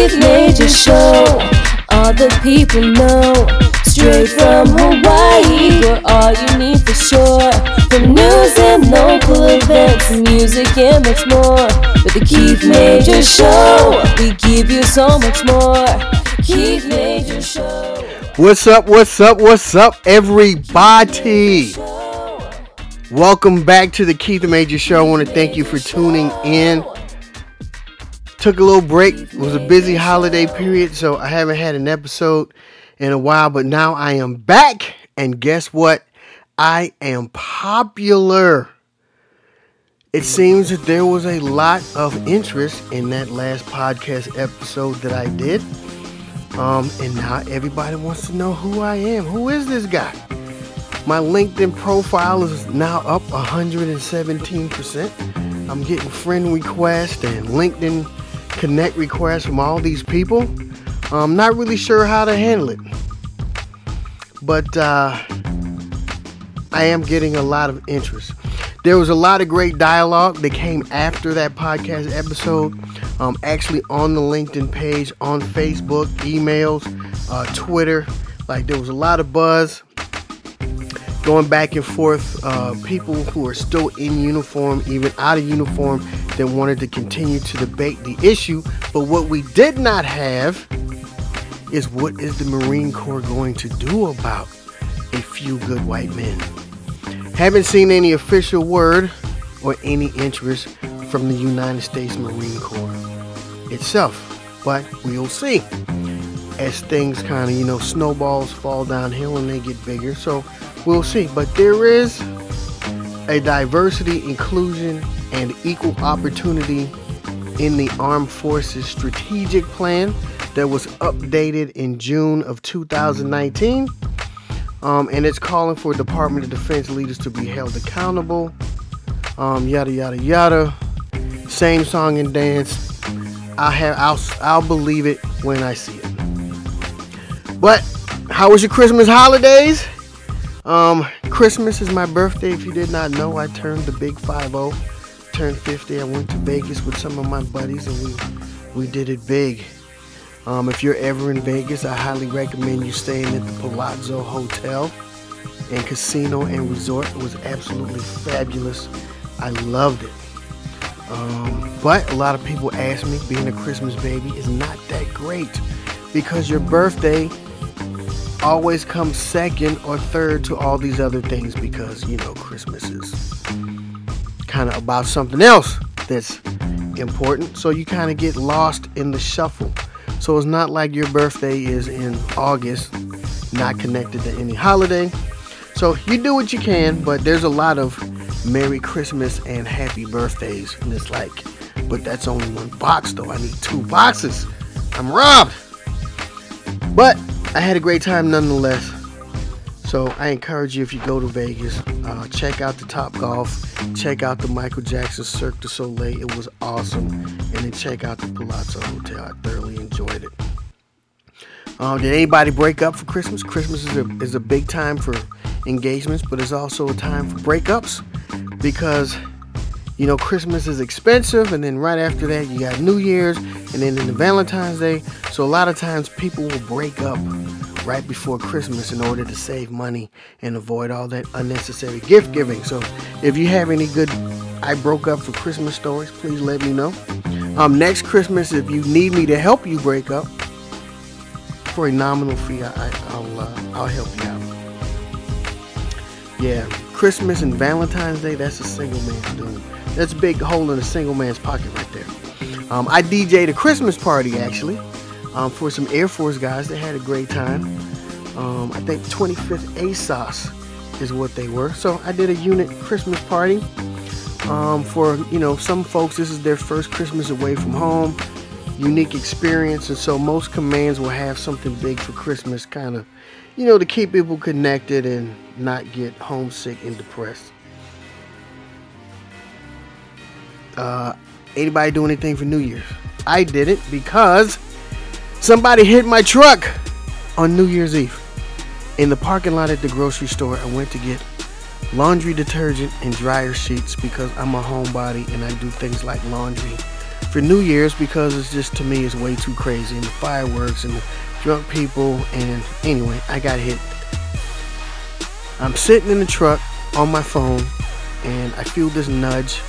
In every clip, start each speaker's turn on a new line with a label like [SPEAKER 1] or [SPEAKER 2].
[SPEAKER 1] Keith Major Show. All the people know. Straight from Hawaii, we're all you need for sure. From news and local events, music and much more. With the Keith Major Show, we give you so much more. Keith Major Show.
[SPEAKER 2] What's up? What's up? What's up, everybody? Welcome back to the Keith Major Show. I want to thank you for tuning in. Took a little break. It was a busy holiday period, so I haven't had an episode in a while, but now I am back. And guess what? I am popular. It seems that there was a lot of interest in that last podcast episode that I did. Um, and now everybody wants to know who I am. Who is this guy? My LinkedIn profile is now up 117%. I'm getting friend requests and LinkedIn connect requests from all these people. I'm not really sure how to handle it. But uh, I am getting a lot of interest. There was a lot of great dialogue that came after that podcast episode. Um, actually, on the LinkedIn page, on Facebook, emails, uh, Twitter. Like, there was a lot of buzz going back and forth. Uh, people who are still in uniform, even out of uniform, that wanted to continue to debate the issue. But what we did not have is what is the Marine Corps going to do about a few good white men? Haven't seen any official word or any interest from the United States Marine Corps itself, but we'll see as things kind of, you know, snowballs fall downhill and they get bigger. So we'll see. But there is a diversity, inclusion, and equal opportunity in the Armed Forces Strategic Plan that was updated in June of 2019. Um, and it's calling for Department of Defense leaders to be held accountable. Um, yada yada yada. Same song and dance. I have I'll I'll believe it when I see it. But how was your Christmas holidays? Um, Christmas is my birthday. If you did not know, I turned the big 5-0. Turned 50. I went to Vegas with some of my buddies and we we did it big. Um, if you're ever in Vegas, I highly recommend you staying at the Palazzo Hotel and Casino and Resort. It was absolutely fabulous. I loved it. Um, but a lot of people ask me, being a Christmas baby is not that great because your birthday always comes second or third to all these other things because, you know, Christmas is kind of about something else that's important. So you kind of get lost in the shuffle. So it's not like your birthday is in August, not connected to any holiday. So you do what you can, but there's a lot of Merry Christmas and Happy Birthdays. And it's like, but that's only one box though. I need two boxes. I'm robbed. But I had a great time nonetheless. So I encourage you if you go to Vegas, uh, check out the Top Golf, check out the Michael Jackson Cirque du Soleil. It was awesome, and then check out the Palazzo Hotel. I thoroughly enjoyed it. Uh, did anybody break up for Christmas? Christmas is a, is a big time for engagements, but it's also a time for breakups because you know Christmas is expensive, and then right after that you got New Year's, and then in the Valentine's Day. So a lot of times people will break up right before Christmas in order to save money and avoid all that unnecessary gift giving. So if you have any good I broke up for Christmas stories, please let me know. Um, next Christmas, if you need me to help you break up for a nominal fee, I, will uh, I'll help you out. Yeah, Christmas and Valentine's Day, that's a single man's doing. That's a big hole in a single man's pocket right there. Um, I DJed a Christmas party actually um, for some Air Force guys. They had a great time. Um, I think 25th ASOS is what they were. So I did a unit Christmas party um, for you know some folks. This is their first Christmas away from home, unique experience, and so most commands will have something big for Christmas, kind of you know to keep people connected and not get homesick and depressed. Uh, anybody do anything for New Year's? I did it because somebody hit my truck on New Year's Eve. In the parking lot at the grocery store, I went to get laundry detergent and dryer sheets because I'm a homebody and I do things like laundry, for New Year's because it's just to me it's way too crazy and the fireworks and the drunk people and anyway, I got hit. I'm sitting in the truck on my phone and I feel this nudge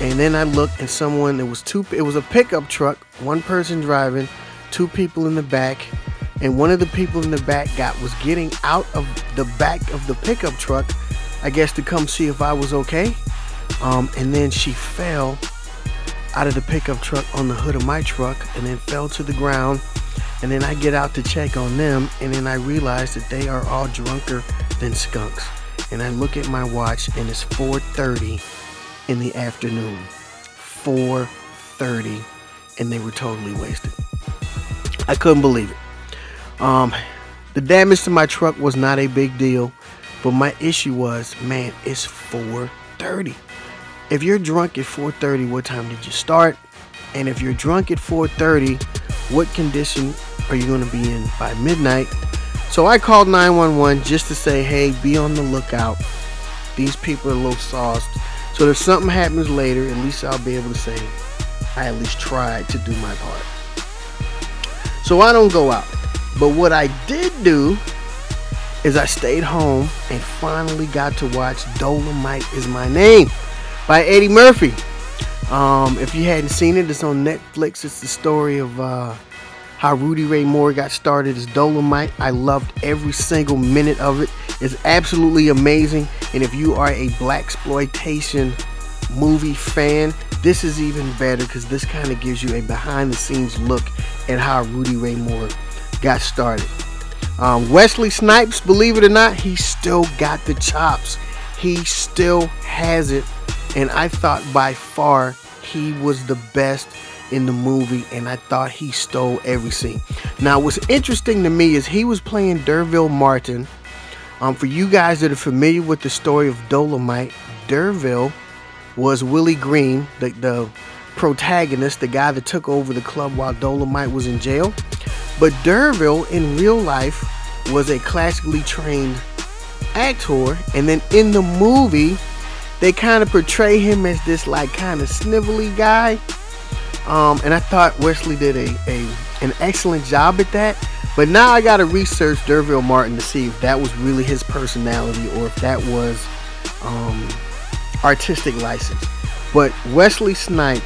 [SPEAKER 2] and then I look and someone it was two it was a pickup truck, one person driving, two people in the back, and one of the people in the back got was getting out of the back of the pickup truck, I guess to come see if I was okay. Um, and then she fell out of the pickup truck on the hood of my truck and then fell to the ground. And then I get out to check on them, and then I realize that they are all drunker than skunks. And I look at my watch, and it's 4:30 in the afternoon. 4:30, and they were totally wasted. I couldn't believe it. Um, the damage to my truck was not a big deal, but my issue was, man, it's 4:30. If you're drunk at 4:30, what time did you start? And if you're drunk at 4:30, what condition are you going to be in by midnight? So I called 911 just to say, hey, be on the lookout. These people are a little sauced. So if something happens later, at least I'll be able to say, I at least tried to do my part. So I don't go out. But what I did do is I stayed home and finally got to watch Dolomite is My Name by Eddie Murphy. Um, if you hadn't seen it, it's on Netflix. It's the story of uh, how Rudy Ray Moore got started as Dolomite. I loved every single minute of it. It's absolutely amazing. And if you are a blaxploitation movie fan, this is even better because this kind of gives you a behind the scenes look at how Rudy Ray Moore got started. Um, Wesley Snipes, believe it or not, he still got the chops. He still has it and I thought by far he was the best in the movie, and I thought he stole every scene. Now, what's interesting to me is he was playing D'Urville Martin. Um, for you guys that are familiar with the story of Dolomite, D'Urville was Willie Green, the, the protagonist, the guy that took over the club while Dolomite was in jail. But D'Urville in real life was a classically trained actor, and then in the movie, they kind of portray him as this like kind of snivelly guy. Um, and I thought Wesley did a, a an excellent job at that. But now I gotta research D'Urville Martin to see if that was really his personality or if that was um, artistic license. But Wesley Snipes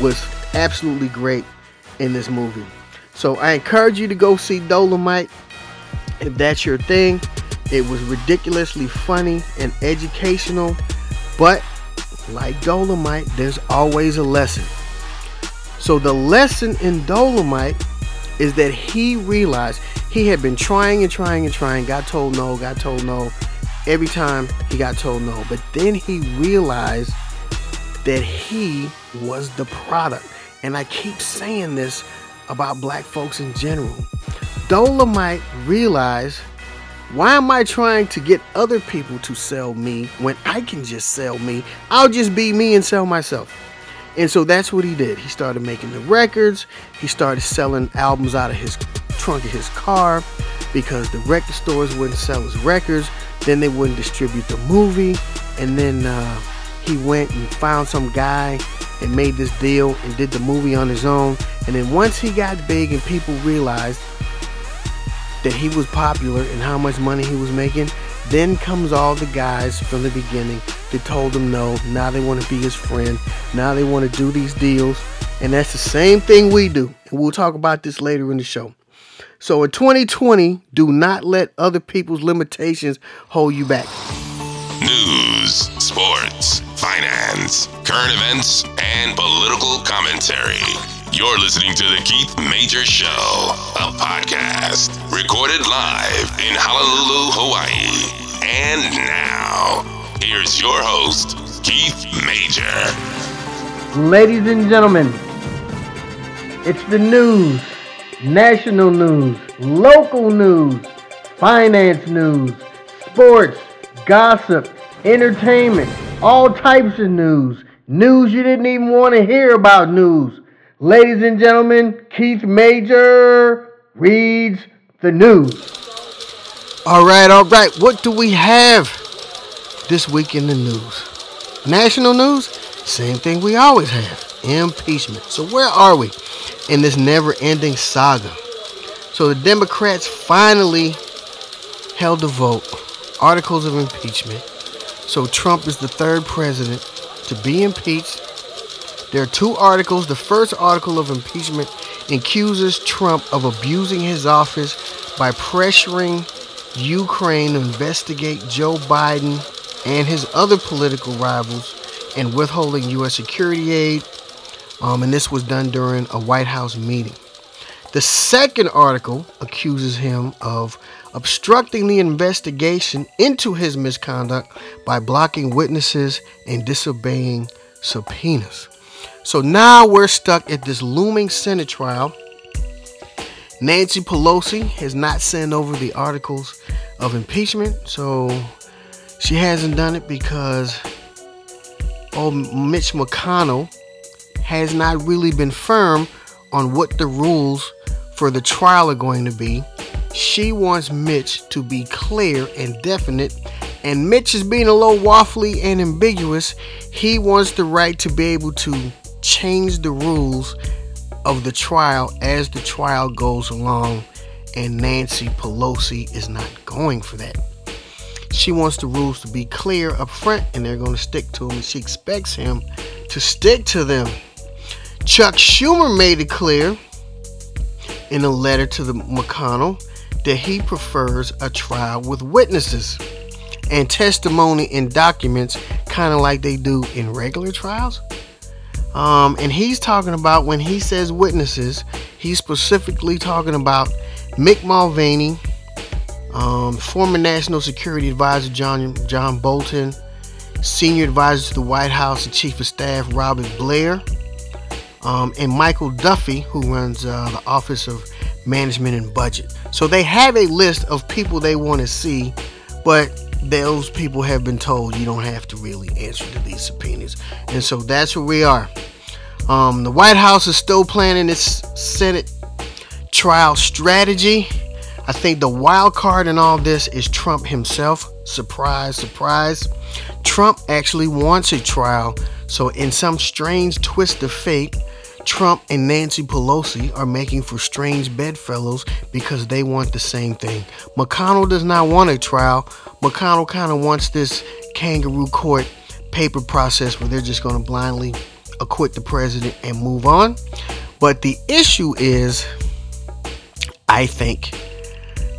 [SPEAKER 2] was absolutely great in this movie. So I encourage you to go see Dolomite if that's your thing. It was ridiculously funny and educational, but like Dolomite, there's always a lesson. So the lesson in Dolomite is that he realized he had been trying and trying and trying, got told no, got told no. Every time he got told no. But then he realized that he was the product. And I keep saying this about black folks in general. Dolomite realized why am I trying to get other people to sell me when I can just sell me? I'll just be me and sell myself. And so that's what he did. He started making the records. He started selling albums out of his trunk of his car because the record stores wouldn't sell his records. Then they wouldn't distribute the movie. And then uh, he went and found some guy and made this deal and did the movie on his own. And then once he got big and people realized that he was popular and how much money he was making, then comes all the guys from the beginning that told him no. Now they want to be his friend. Now they want to do these deals. And that's the same thing we do. And we'll talk about this later in the show. So in 2020, do not let other people's limitations hold you back.
[SPEAKER 3] News, sports, finance, current events, and political commentary. You're listening to The Keith Major Show, a podcast recorded live in Honolulu, Hawaii. And now, here's your host, Keith Major.
[SPEAKER 2] Ladies and gentlemen, it's the news, national news, local news, finance news, sports, gossip, entertainment, all types of news. News you didn't even want to hear about news. Ladies and gentlemen, Keith Major reads the news. All right, all right. What do we have this week in the news? National news? Same thing we always have. impeachment. So, where are we in this never ending saga? So, the Democrats finally held a vote, articles of impeachment. So, Trump is the third president to be impeached. There are two articles. The first article of impeachment accuses Trump of abusing his office by pressuring Ukraine to investigate Joe Biden and his other political rivals and withholding U.S. security aid. Um, and this was done during a White House meeting. The second article accuses him of obstructing the investigation into his misconduct by blocking witnesses and disobeying subpoenas. So now we're stuck at this looming Senate trial. Nancy Pelosi has not sent over the articles of impeachment, so she hasn't done it because old Mitch McConnell has not really been firm on what the rules for the trial are going to be. She wants Mitch to be clear and definite, and Mitch is being a little waffly and ambiguous. He wants the right to be able to change the rules of the trial as the trial goes along, and Nancy Pelosi is not going for that. She wants the rules to be clear up front and they're going to stick to them. She expects him to stick to them. Chuck Schumer made it clear in a letter to the McConnell that he prefers a trial with witnesses and testimony and documents, kind of like they do in regular trials. Um, and he's talking about when he says witnesses, he's specifically talking about Mick Mulvaney, um, former National Security Advisor John John Bolton, Senior Advisor to the White House and Chief of Staff Robert Blair, um, and Michael Duffey, who runs uh, the Office of Management and Budget. So they have a list of people they want to see, but those people have been told you don't have to really answer to these subpoenas, and so that's where we are. Um, the White House is still planning its Senate trial strategy. I think the wild card in all this is Trump himself. Surprise, surprise. Trump actually wants a trial. So, in some strange twist of fate, Trump and Nancy Pelosi are making for strange bedfellows because they want the same thing. McConnell does not want a trial. McConnell kind of wants this kangaroo court paper process where they're just going to blindly acquit the president and move on. But the issue is, I think,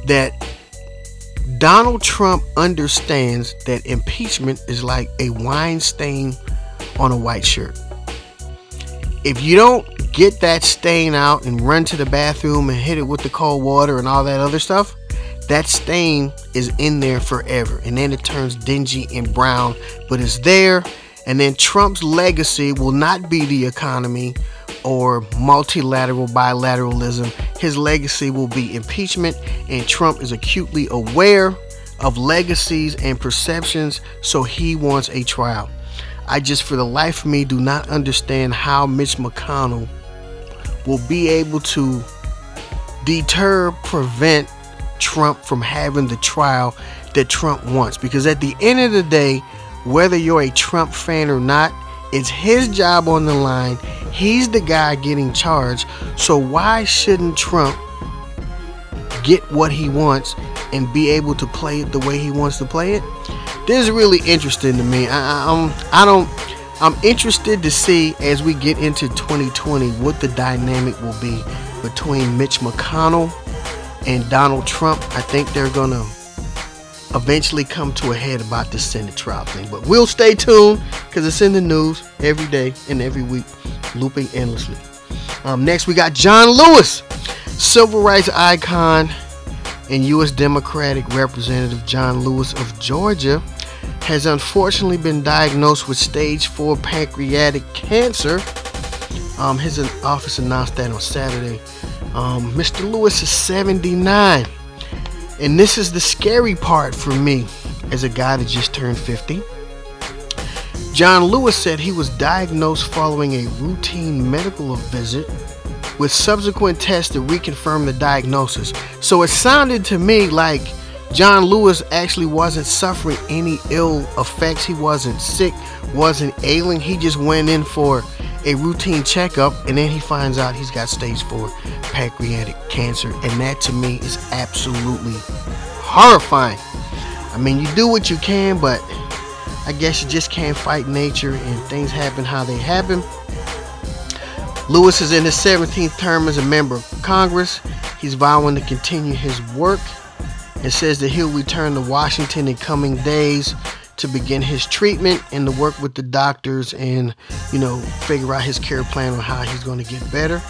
[SPEAKER 2] that Donald Trump understands that impeachment is like a wine stain on a white shirt. If you don't get that stain out and run to the bathroom and hit it with the cold water and all that other stuff, that stain is in there forever. And then it turns dingy and brown, but it's there. And then Trump's legacy will not be the economy or multilateral bilateralism. His legacy will be impeachment, and Trump is acutely aware of legacies and perceptions, so he wants a trial. I just, for the life of me, do not understand how Mitch McConnell will be able to deter, prevent Trump from having the trial that Trump wants. Because at the end of the day, whether you're a Trump fan or not, it's his job on the line. He's the guy getting charged. So why shouldn't Trump get what he wants and be able to play it the way he wants to play it? This is really interesting to me. I, I'm I don't I'm interested to see as we get into 2020 what the dynamic will be between Mitch McConnell and Donald Trump. I think they're gonna eventually come to a head about the Senate trial thing. But we'll stay tuned because it's in the news every day and every week, looping endlessly. Um, next, we got John Lewis, civil rights icon and U.S. Democratic Representative John Lewis of Georgia has unfortunately been diagnosed with stage 4 pancreatic cancer. Um, his office announced that on Saturday. Um, Mr. Lewis is 79. And this is the scary part for me as a guy that just turned 50. John Lewis said he was diagnosed following a routine medical visit with subsequent tests to reconfirm the diagnosis. So it sounded to me like John Lewis actually wasn't suffering any ill effects. He wasn't sick, wasn't ailing. He just went in for a routine checkup, and then he finds out he's got stage four pancreatic cancer, and that to me is absolutely horrifying. I mean, you do what you can, but I guess you just can't fight nature, and things happen how they happen. Lewis is in his 17th term as a member of Congress. He's vowing to continue his work and says that he'll return to Washington in coming days to begin his treatment and to work with the doctors and, you know, figure out his care plan on how he's going to get better.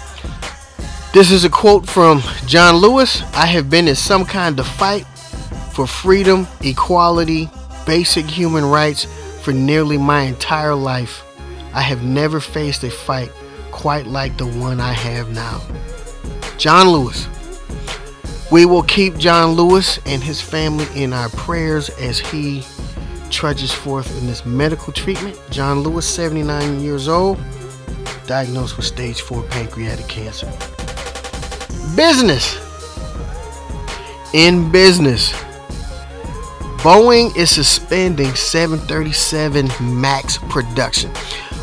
[SPEAKER 2] This is a quote from John Lewis I have been in some kind of fight for freedom, equality, basic human rights for nearly my entire life. I have never faced a fight quite like the one I have now. John Lewis. We will keep John Lewis and his family in our prayers as he trudges forth in this medical treatment. John Lewis, 79 years old, diagnosed with stage 4 pancreatic cancer. Business. In business, Boeing is suspending 737 MAX production.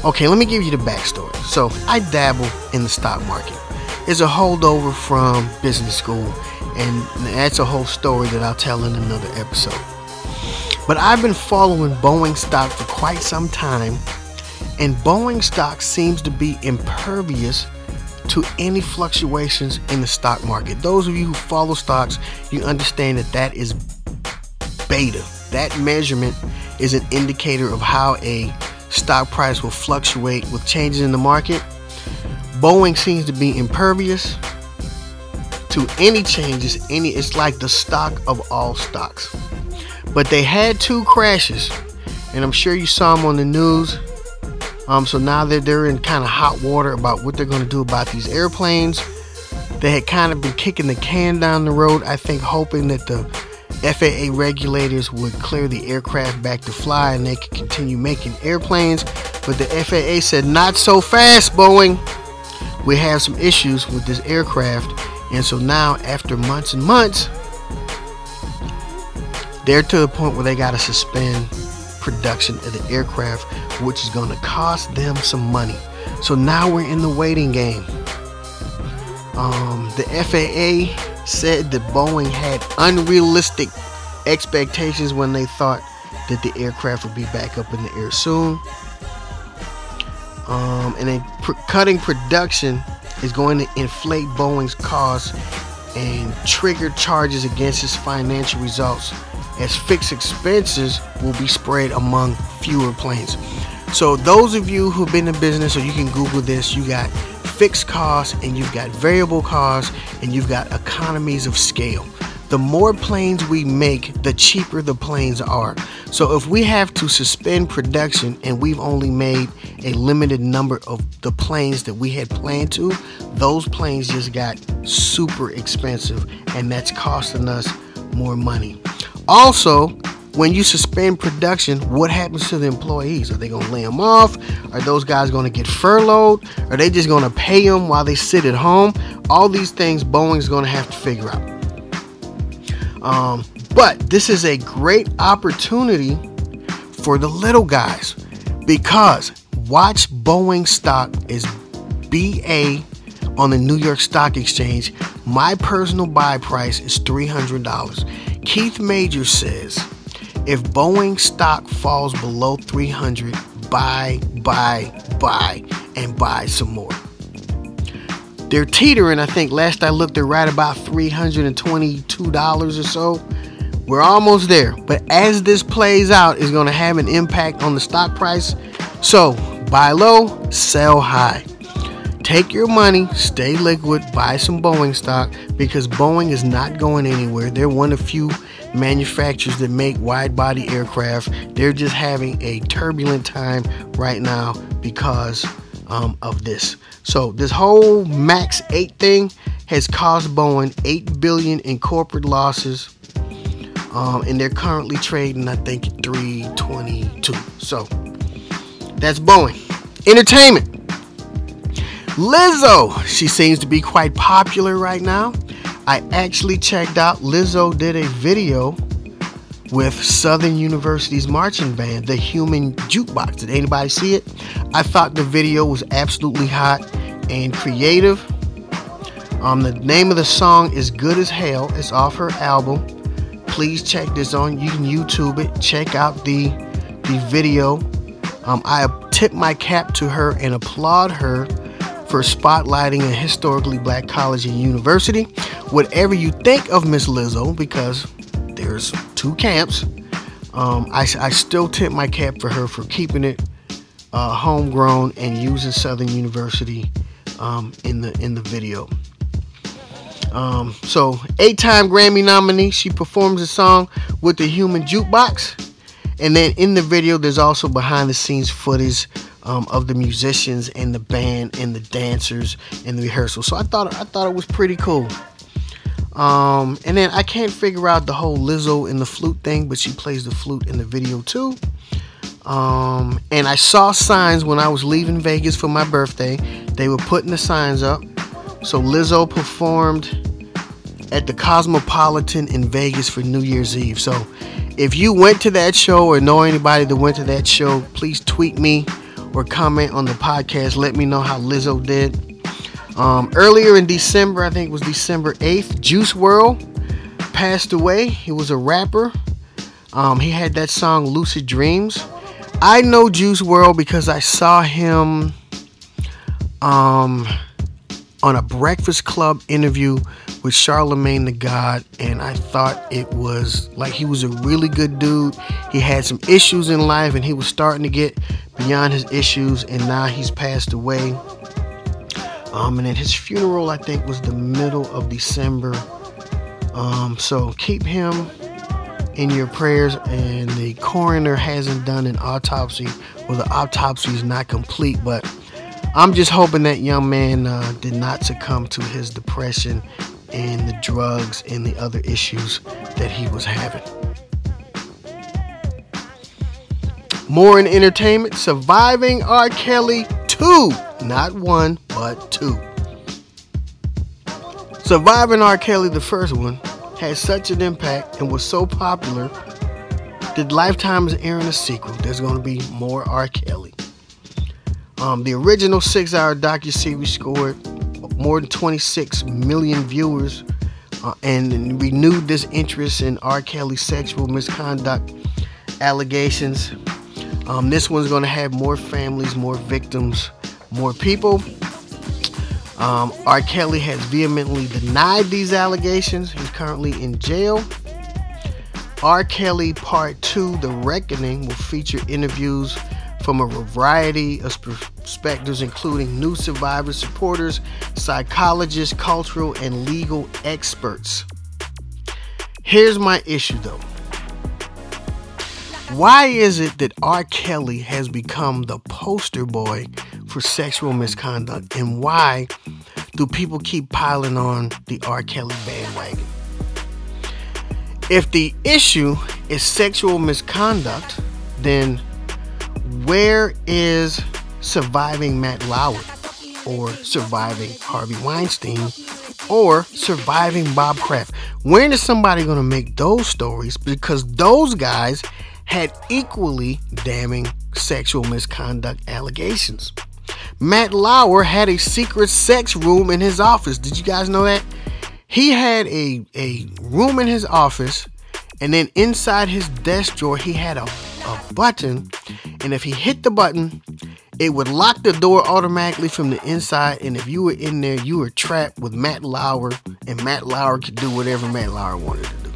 [SPEAKER 2] Okay, let me give you the backstory. So, I dabble in the stock market. It's a holdover from business school, and that's a whole story that I'll tell in another episode. But I've been following Boeing stock for quite some time, and Boeing stock seems to be impervious to any fluctuations in the stock market. Those of you who follow stocks, you understand that that is beta. That measurement is an indicator of how a stock price will fluctuate with changes in the market. Boeing seems to be impervious to any changes. Any, it's like the stock of all stocks. But they had two crashes, and I'm sure you saw them on the news. Um, so now that they're in kind of hot water about what they're going to do about these airplanes. They had kind of been kicking the can down the road, I think, hoping that the FAA regulators would clear the aircraft back to fly and they could continue making airplanes. But the FAA said, not so fast, Boeing. We have some issues with this aircraft. And so now, after months and months, they're to the point where they got to suspend production of the aircraft, which is going to cost them some money. So now we're in the waiting game. Um, the FAA said that Boeing had unrealistic expectations when they thought that the aircraft would be back up in the air soon. Um, and then pr- cutting production is going to inflate Boeing's costs and trigger charges against its financial results as fixed expenses will be spread among fewer planes. So, those of you who've been in business, or you can Google this, you got fixed costs and you've got variable costs and you've got economies of scale. The more planes we make, the cheaper the planes are. So, if we have to suspend production and we've only made a limited number of the planes that we had planned to, those planes just got super expensive and that's costing us more money. Also, when you suspend production, what happens to the employees? Are they going to lay them off? Are those guys going to get furloughed? Are they just going to pay them while they sit at home? All these things Boeing's going to have to figure out. Um, but this is a great opportunity for the little guys because watch Boeing stock is BA on the New York Stock Exchange. My personal buy price is $300. Keith Major says if Boeing stock falls below 300, buy, buy, buy, and buy some more. They're teetering, I think. Last I looked, they're right about $322 or so. We're almost there. But as this plays out, it's going to have an impact on the stock price. So buy low, sell high. Take your money, stay liquid, buy some Boeing stock because Boeing is not going anywhere. They're one of few manufacturers that make wide body aircraft. They're just having a turbulent time right now because um, of this. So this whole Max 8 thing has cost Boeing 8 billion in corporate losses. Um, and they're currently trading, I think, 322. So that's Boeing. Entertainment. Lizzo, she seems to be quite popular right now. I actually checked out Lizzo did a video with Southern University's marching band, the Human Jukebox. Did anybody see it? I thought the video was absolutely hot and creative. Um, the name of the song is Good as Hell. It's off her album. Please check this on. You can YouTube it. Check out the the video. Um, I tip my cap to her and applaud her for spotlighting a historically black college and university. Whatever you think of Miss Lizzo, because there's two camps, um, I, I, still tip my cap for her for keeping it uh, homegrown and using Southern University um, in the in the video. Um, so, eight-time Grammy nominee, she performs a song with the Human Jukebox, and then in the video, there's also behind-the-scenes footage um, of the musicians and the band and the dancers and the rehearsal. So I thought I thought it was pretty cool. Um, and then I can't figure out the whole Lizzo and the flute thing, but she plays the flute in the video too. Um, and I saw signs when I was leaving Vegas for my birthday. They were putting the signs up. So Lizzo performed at the Cosmopolitan in Vegas for New Year's Eve. So if you went to that show or know anybody that went to that show, please tweet me or comment on the podcast. Let me know how Lizzo did. Um, earlier in December, I think it was December 8th, Juice WRLD passed away. He was a rapper. Um, he had that song Lucid Dreams. I know Juice WRLD because I saw him um, on a Breakfast Club interview with Charlemagne the God, and I thought it was like he was a really good dude. He had some issues in life, and he was starting to get beyond his issues, and now he's passed away. Um, and then his funeral, I think, was the middle of December. Um, so keep him in your prayers. And the coroner hasn't done an autopsy, well, the autopsy is not complete, but I'm just hoping that young man uh, did not succumb to his depression and the drugs and the other issues that he was having. More in entertainment, Surviving R. Kelly 2. Not one, but two. Surviving R. Kelly, the first one, had such an impact and was so popular that Lifetime is airing a sequel. There's going to be more R. Kelly. Um, the original six-hour docu-series scored more than 26 million viewers uh, and renewed this interest in R. Kelly's sexual misconduct allegations um, this one's going to have more families, more victims, more people. Um, R. Kelly has vehemently denied these allegations. He's currently in jail. R. Kelly Part 2 The Reckoning will feature interviews from a variety of perspectives, including new survivors, supporters, psychologists, cultural, and legal experts. Here's my issue though why is it that R. Kelly has become the poster boy for sexual misconduct? And why do people keep piling on the R. Kelly bandwagon? If the issue is sexual misconduct, then where is surviving Matt Lauer or surviving Harvey Weinstein or surviving Bob Kraft? When is somebody going to make those stories? Because those guys had equally damning sexual misconduct allegations. Matt Lauer had a secret sex room in his office. Did you guys know that? He had a, a room in his office, and then inside his desk drawer, he had a, a button. And if he hit the button, it would lock the door automatically from the inside. And if you were in there, you were trapped with Matt Lauer, and Matt Lauer could do whatever Matt Lauer wanted to do.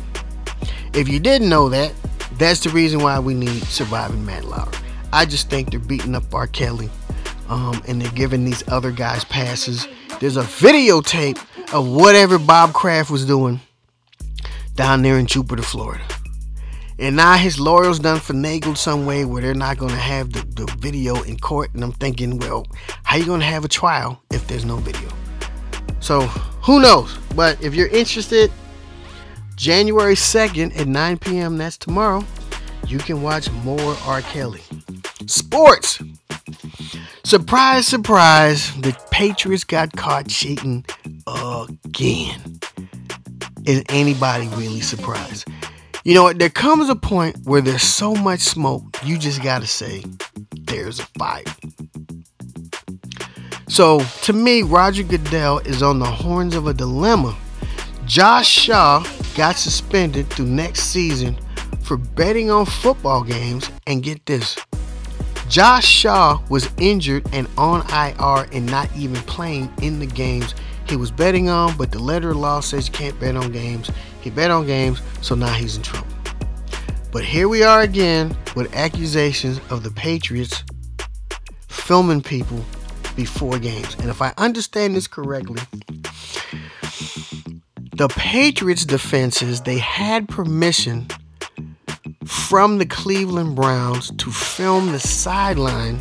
[SPEAKER 2] If you didn't know that, that's the reason why we need surviving Matt Lauer. I just think they're beating up R. Kelly um, and they're giving these other guys passes. There's a videotape of whatever Bob Kraft was doing down there in Jupiter, Florida. And now his lawyers done finagled some way where they're not going to have the, the video in court. And I'm thinking, well, how you going to have a trial if there's no video? So who knows? But if you're interested, January 2nd at 9 p.m., that's tomorrow, you can watch more R. Kelly. Sports. Surprise, surprise, the Patriots got caught cheating again. Is anybody really surprised? You know what? There comes a point where there's so much smoke, you just got to say, there's a fire. So, to me, Roger Goodell is on the horns of a dilemma. Josh Shaw got suspended through next season for betting on football games, and get this Josh Shaw was injured and on IR and not even playing in the games he was betting on, but the letter of law says you can't bet on games. He bet on games, so now he's in trouble. But here we are again with accusations of the Patriots filming people before games. And if I understand this correctly, the Patriots defenses, they had permission from the Cleveland Browns to film the sideline,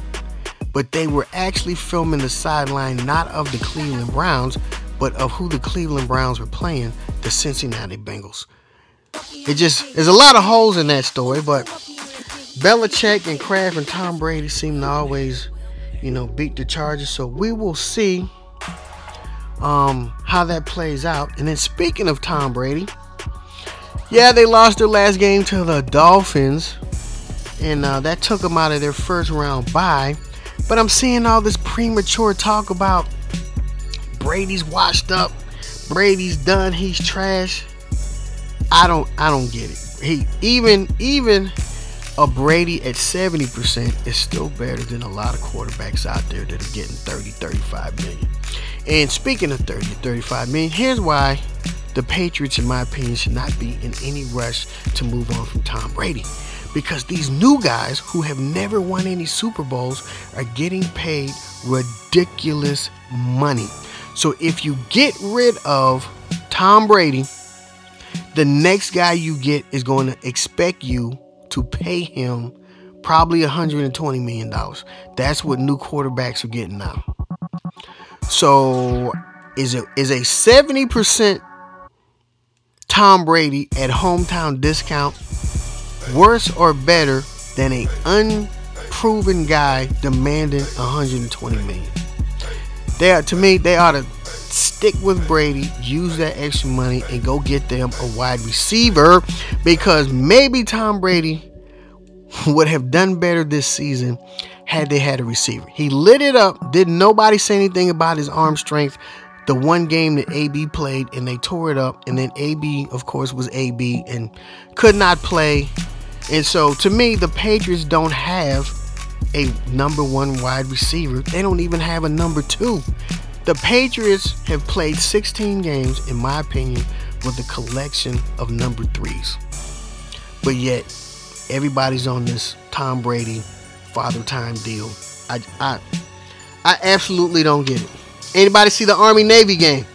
[SPEAKER 2] but they were actually filming the sideline not of the Cleveland Browns, but of who the Cleveland Browns were playing, the Cincinnati Bengals. It just there's a lot of holes in that story, but Belichick and Kraft and Tom Brady seem to always, you know, beat the Chargers. So we will see um, how that plays out. And then speaking of Tom Brady, yeah, they lost their last game to the Dolphins, and uh, that took them out of their first round bye. But I'm seeing all this premature talk about Brady's washed up, Brady's done, he's trash. I don't I don't get it. He even even a Brady at 70% is still better than a lot of quarterbacks out there that are getting 30, 35 million. And speaking of 30 35 million, here's why the Patriots, in my opinion, should not be in any rush to move on from Tom Brady. Because these new guys who have never won any Super Bowls are getting paid ridiculous money. So if you get rid of Tom Brady, the next guy you get is going to expect you to pay him probably $120 million. That's what new quarterbacks are getting now. So is it is a 70% Tom Brady at hometown discount worse or better than a unproven guy demanding 120 million? They are, to me, they ought to stick with Brady, use that extra money, and go get them a wide receiver because maybe Tom Brady would have done better this season had they had a receiver. He lit it up. Didn't nobody say anything about his arm strength? the one game that AB played and they tore it up. And then AB, of course, was AB and could not play. And so to me, the Patriots don't have a number one wide receiver. They don't even have a number two. The Patriots have played 16 games, in my opinion, with a collection of number threes. But yet, everybody's on this Tom Brady father time deal. I, I, I absolutely don't get it. Anybody see the Army Navy game?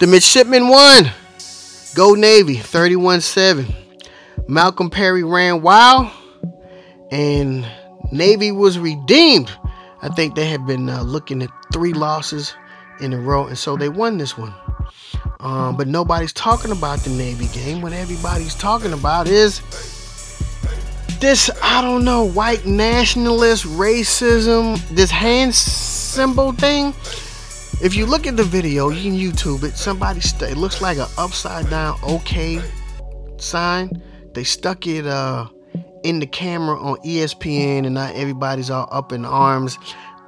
[SPEAKER 2] The midshipmen won. Go Navy, 31 7. Malcolm Perry ran wild, and Navy was redeemed. I think they had been uh, looking at three losses in a row, and so they won this one. Um, but nobody's talking about the Navy game. What everybody's talking about is this, I don't know, white nationalist racism, this hand symbol thing. If you look at the video, you can YouTube it. Somebody, st- it looks like an upside down OK sign. They stuck it uh, in the camera on ESPN, and not everybody's all up in arms.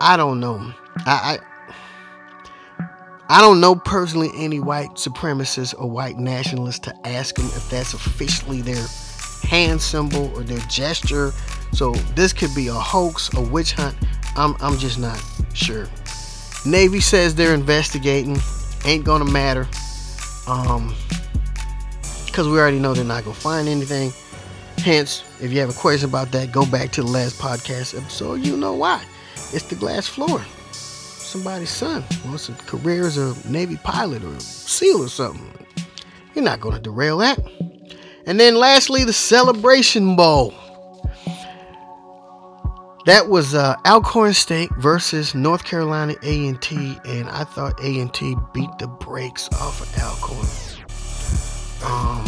[SPEAKER 2] I don't know. I, I I don't know personally any white supremacists or white nationalists to ask them if that's officially their hand symbol or their gesture. So this could be a hoax, a witch hunt. I'm I'm just not sure. Navy says they're investigating. Ain't gonna matter. Um, because we already know they're not gonna find anything. Hence, if you have a question about that, go back to the last podcast episode. You know why. It's the glass floor. Somebody's son wants a career as a Navy pilot or a SEAL or something. You're not gonna derail that. And then lastly, the Celebration Bowl. That was uh, Alcorn State versus North Carolina A&T, and I thought A&T beat the brakes off of Alcorn. Um,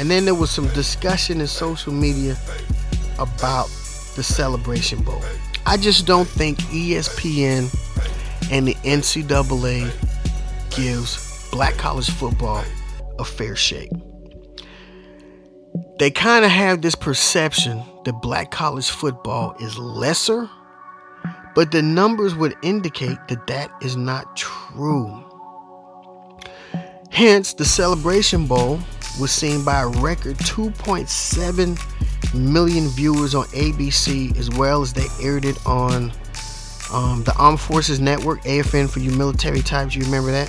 [SPEAKER 2] and then there was some discussion in social media about the Celebration Bowl. I just don't think ESPN and the NCAA gives black college football a fair shake. They kind of have this perception that black college football is lesser, but the numbers would indicate that that is not true. Hence, the Celebration Bowl was seen by a record 2.7 million viewers on ABC, as well as they aired it on um, the Armed Forces Network, AFN for you military types. You remember that?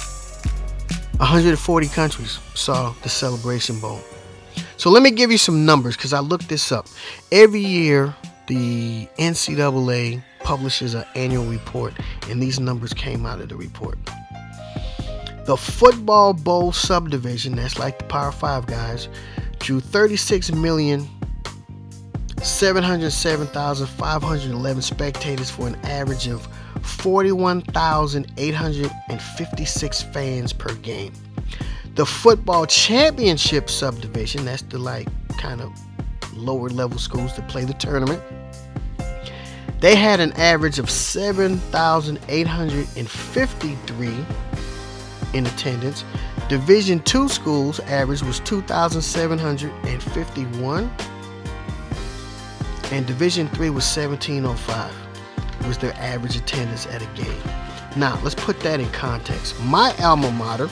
[SPEAKER 2] 140 countries saw the Celebration Bowl. So let me give you some numbers because I looked this up. Every year, the NCAA publishes an annual report, and these numbers came out of the report. The Football Bowl subdivision, that's like the Power Five guys, drew 36 million 707,511 spectators for an average of 41,856 fans per game. The football championship subdivision, that's the like kind of lower level schools that play the tournament, they had an average of 7,853 in attendance. Division 2 schools average was 2,751 and Division 3 was 1705 was their average attendance at a game. Now, let's put that in context. My alma mater,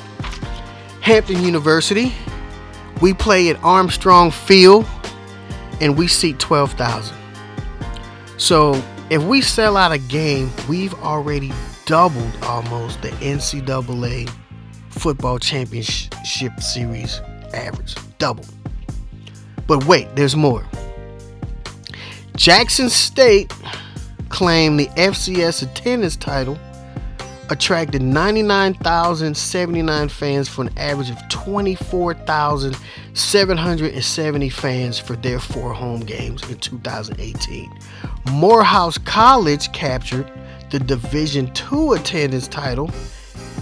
[SPEAKER 2] Hampton University, we play at Armstrong Field and we seat 12,000. So, if we sell out a game, we've already doubled almost the NCAA football championship series average. Double. But wait, there's more. Jackson State claimed the FCS attendance title attracted 99,079 fans for an average of 24,770 fans for their four home games in 2018. Morehouse College captured the Division II attendance title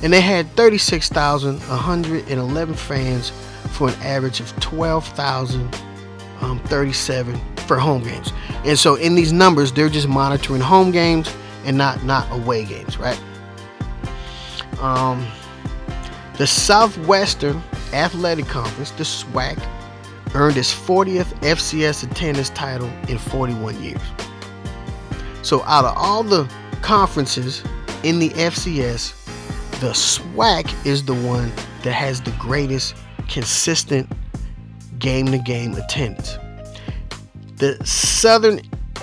[SPEAKER 2] and they had 36,111 fans for an average of 12,037 for home games. And so in these numbers, they're just monitoring home games and not not away games, right? Um, the Southwestern Athletic Conference, the SWAC, earned its 40th FCS attendance title in 41 years. So out of all the conferences in the FCS, the SWAC is the one that has the greatest consistent game to game attendance. The Southern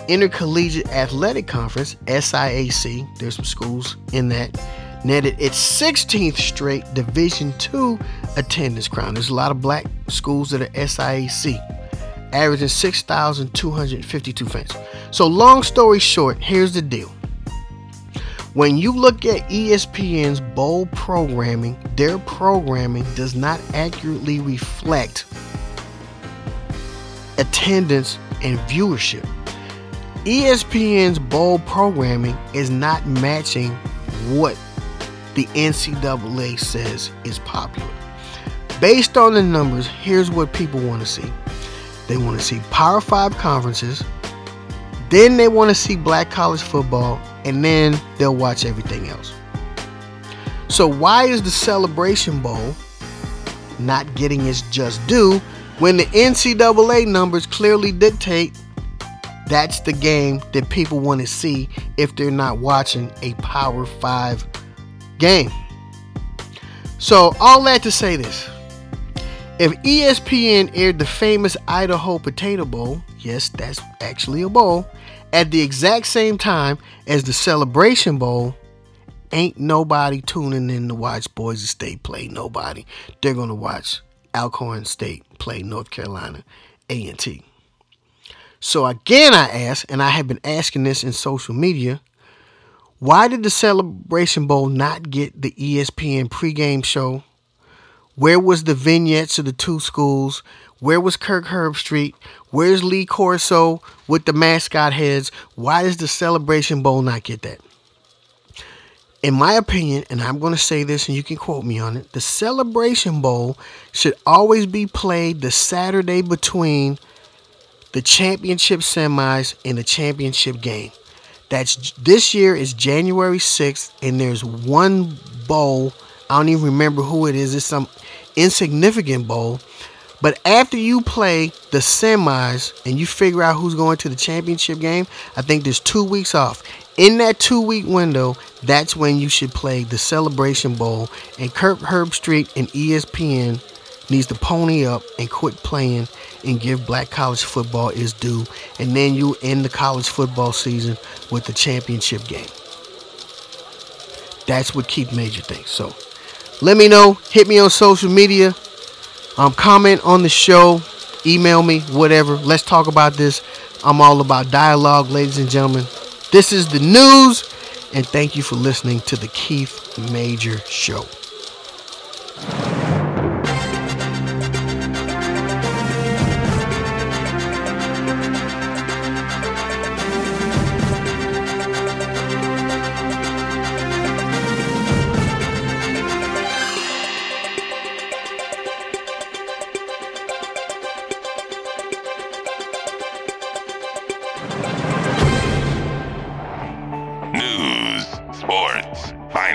[SPEAKER 2] Intercollegiate Athletic Conference, SIAC, there's some schools in that, netted its 16th straight Division II attendance crown. There's a lot of black schools that are SIAC, averaging 6,252 fans. So, long story short, here's the deal. When you look at ESPN's bowl programming, their programming does not accurately reflect attendance and viewership. ESPN's bowl programming is not matching what the NCAA says is popular. Based on the numbers, here's what people want to see they want to see Power 5 conferences, then they want to see black college football, and then they'll watch everything else. So, why is the Celebration Bowl not getting its just due when the NCAA numbers clearly dictate that's the game that people want to see if they're not watching a Power 5 game. So, all that to say this. If ESPN aired the famous Idaho Potato Bowl, yes, that's actually a bowl, at the exact same time as the Celebration Bowl, ain't nobody tuning in to watch Boise State play nobody. They're going to watch Alcorn State play North Carolina A&T. So again, I ask, and I have been asking this in social media, why did the Celebration Bowl not get the ESPN pregame show? Where was the vignettes of the two schools? Where was Kirk Herbstreit? Where's Lee Corso with the mascot heads? Why does the Celebration Bowl not get that? In my opinion, and I'm going to say this and you can quote me on it, the Celebration Bowl should always be played the Saturday between the championship semis and the championship game. That's this year is January 6th, and there's one bowl. I don't even remember who it is. It's some insignificant bowl, But after you play the semis and you figure out who's going to the championship game, I think there's two weeks off. In that two week window, that's when you should play the Celebration Bowl. And Kirk Herbstreit and ESPN needs to pony up and quit playing and give black college football its due. And then you end the college football season with the championship game. That's what Keith Major thinks. So let me know. Hit me on social media. Um, comment on the show. Email me, whatever. Let's talk about this. I'm all about dialogue, ladies and gentlemen. This is the news, and thank you for listening to the Keith Major Show.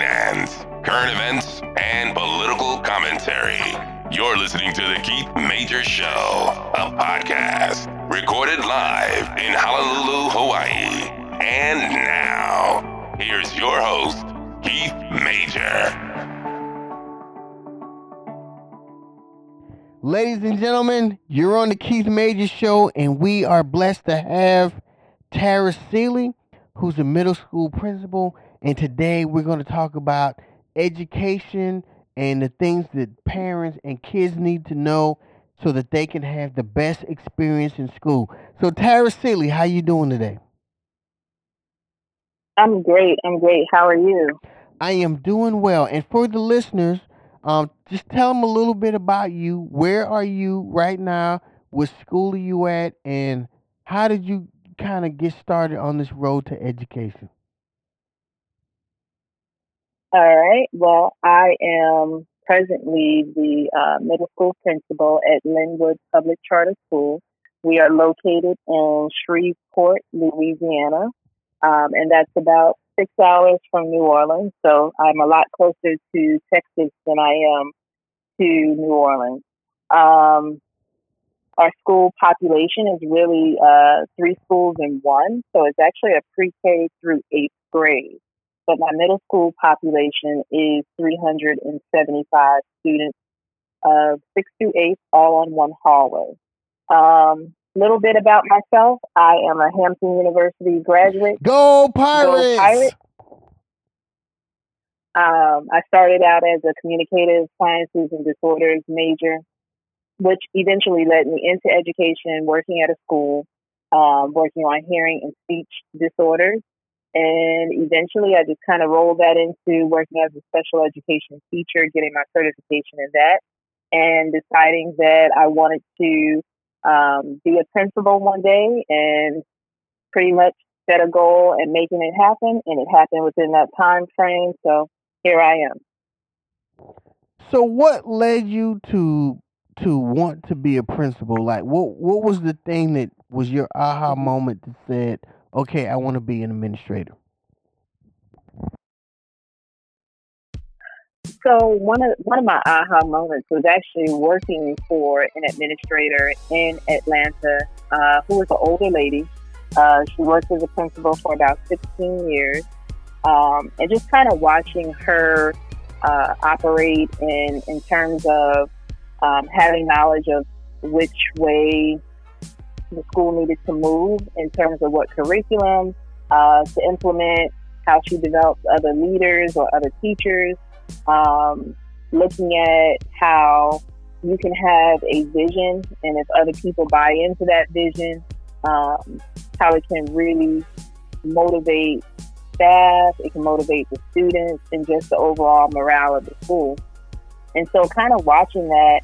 [SPEAKER 3] Finance, current events, and political commentary. You're listening to The Keith Major Show, a podcast recorded live in Honolulu, Hawaii. And now, here's your host, Keith Major.
[SPEAKER 2] Ladies and gentlemen, you're on the Keith Major Show, and we are blessed to have Tara Sealy, who's a middle school principal. And today we're going to talk about education and the things that parents and kids need to know so that they can have the best experience in school. So, Tara Sealy, how you doing today?
[SPEAKER 4] I'm great. I'm great. How are you?
[SPEAKER 2] I am doing well. And for the listeners, um, just tell them a little bit about you. Where are you right now? What school are you at? And how did you kind of get started on this road to education?
[SPEAKER 4] All right. Well, I am presently the uh, middle school principal at Linwood Public Charter School. We are located in Shreveport, Louisiana, um, and that's about six hours from New Orleans. So I'm a lot closer to Texas than I am to New Orleans. Um, our school population is really uh, three schools in one, so it's actually a pre-K through eighth grade. But my middle school population is 375 students of sixth through eighth, all on one hallway. Um, little bit about myself: I am a Hampton University graduate.
[SPEAKER 2] Go Pirates!
[SPEAKER 4] Go Pirates. Um, I started out as a communicative sciences and disorders major, which eventually led me into education, working at a school, um, working on hearing and speech disorders. And eventually I just kind of rolled that into working as a special education teacher, getting my certification in that, and deciding that I wanted to um, be a principal one day and pretty much set a goal and making it happen. And it happened within that time frame. So here I am.
[SPEAKER 2] So what led you to to want to be a principal? Like what what was the thing that was your aha moment that said, okay, I want to be an administrator?
[SPEAKER 4] So one of one of my aha moments was actually working for an administrator in Atlanta, uh, who was an older lady. Uh, she worked as a principal for about 16 years, um, and just kind of watching her uh, operate in in terms of um, having knowledge of which way the school needed to move in terms of what curriculum uh, to implement, how she developed other leaders or other teachers, um, looking at how you can have a vision, and if other people buy into that vision, um, how it can really motivate staff, it can motivate the students, and just the overall morale of the school. And so, kind of watching that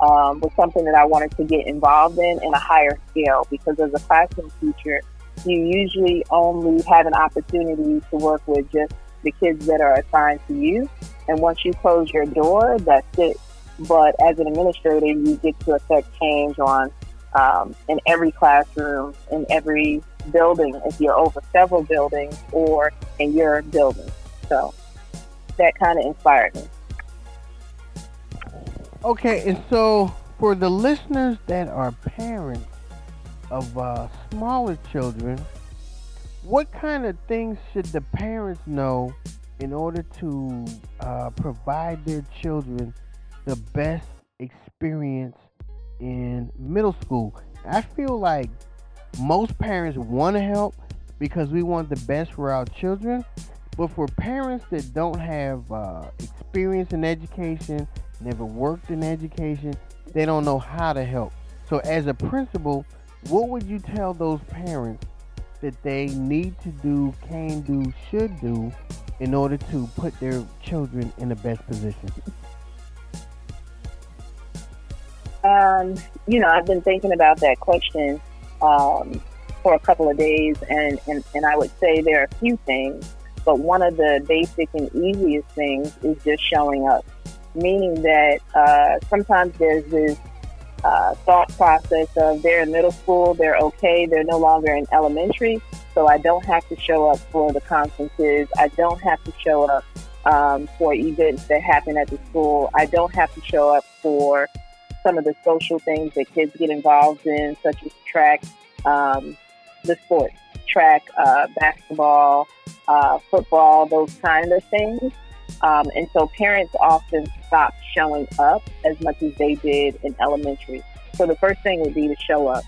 [SPEAKER 4] um, was something that I wanted to get involved in in a higher scale because as a classroom teacher, you usually only have an opportunity to work with just the kids that are assigned to you. And once you close your door, that's it. But as an administrator, you get to affect change on um, in every classroom, in every building, if you're over several buildings or in your building. So that kind of inspired me.
[SPEAKER 2] Okay, and so for the listeners that are parents of uh, smaller children, what kind of things should the parents know in order to uh, provide their children the best experience in middle school? I feel like most parents want to help because we want the best for our children. But for parents that don't have uh, experience in education, never worked in education, they don't know how to help. So, as a principal, what would you tell those parents that they need to do, can do, should do in order to put their children in the best position?
[SPEAKER 4] Um, you know, I've been thinking about that question um, for a couple of days, and, and, and I would say there are a few things, but one of the basic and easiest things is just showing up, meaning that uh, sometimes there's this uh, thought process of they're in middle school, they're okay, they're no longer in elementary, so I don't have to show up for the conferences, I don't have to show up um, for events that happen at the school, I don't have to show up for some of the social things that kids get involved in, such as track, um, the sports, track, uh, basketball, uh, football, those kind of things. Um, and so parents often stop showing up as much as they did in elementary. So the first thing would be to show up.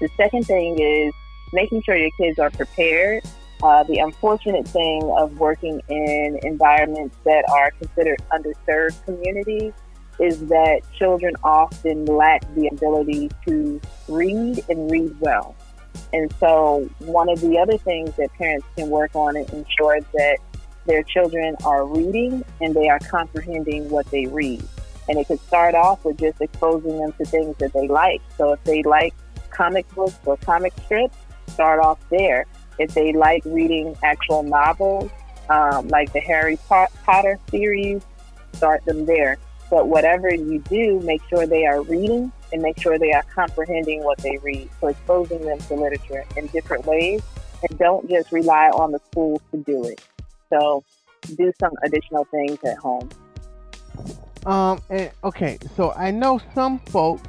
[SPEAKER 4] The second thing is making sure your kids are prepared. Uh, the unfortunate thing of working in environments that are considered underserved communities is that children often lack the ability to read and read well. And so, one of the other things that parents can work on and ensure that their children are reading and they are comprehending what they read. And it could start off with just exposing them to things that they like. So, if they like comic books or comic strips, start off there. If they like reading actual novels, um, like the Harry Potter series, start them there. But whatever you do, make sure they are reading and make sure they are comprehending what they read. So exposing them to literature in different ways and don't just rely on the schools to do it. So do some additional things at home.
[SPEAKER 2] Um, and, okay, so I know some folks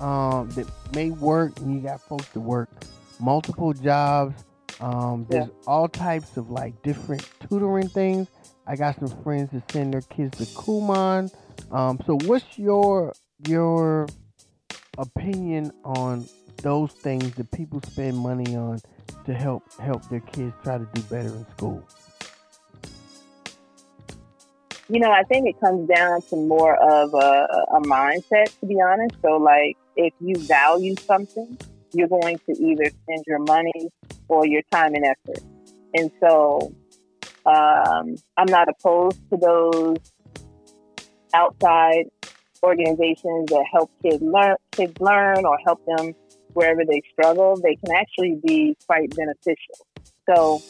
[SPEAKER 2] um, that may work, and you got folks that work multiple jobs. Um, there's yeah. all types of like different tutoring things. I got some friends that send their kids to Kumon. Um, so what's your your opinion on those things that people spend money on to help help their kids try to do better in school?
[SPEAKER 4] You know, I think it comes down to more of a, a mindset, to be honest. So, like, if you value something, you're going to either spend your money or your time and effort. And so, um, I'm not opposed to those outside organizations that help kids learn, kids learn or help them wherever they struggle, they can actually be quite beneficial. So,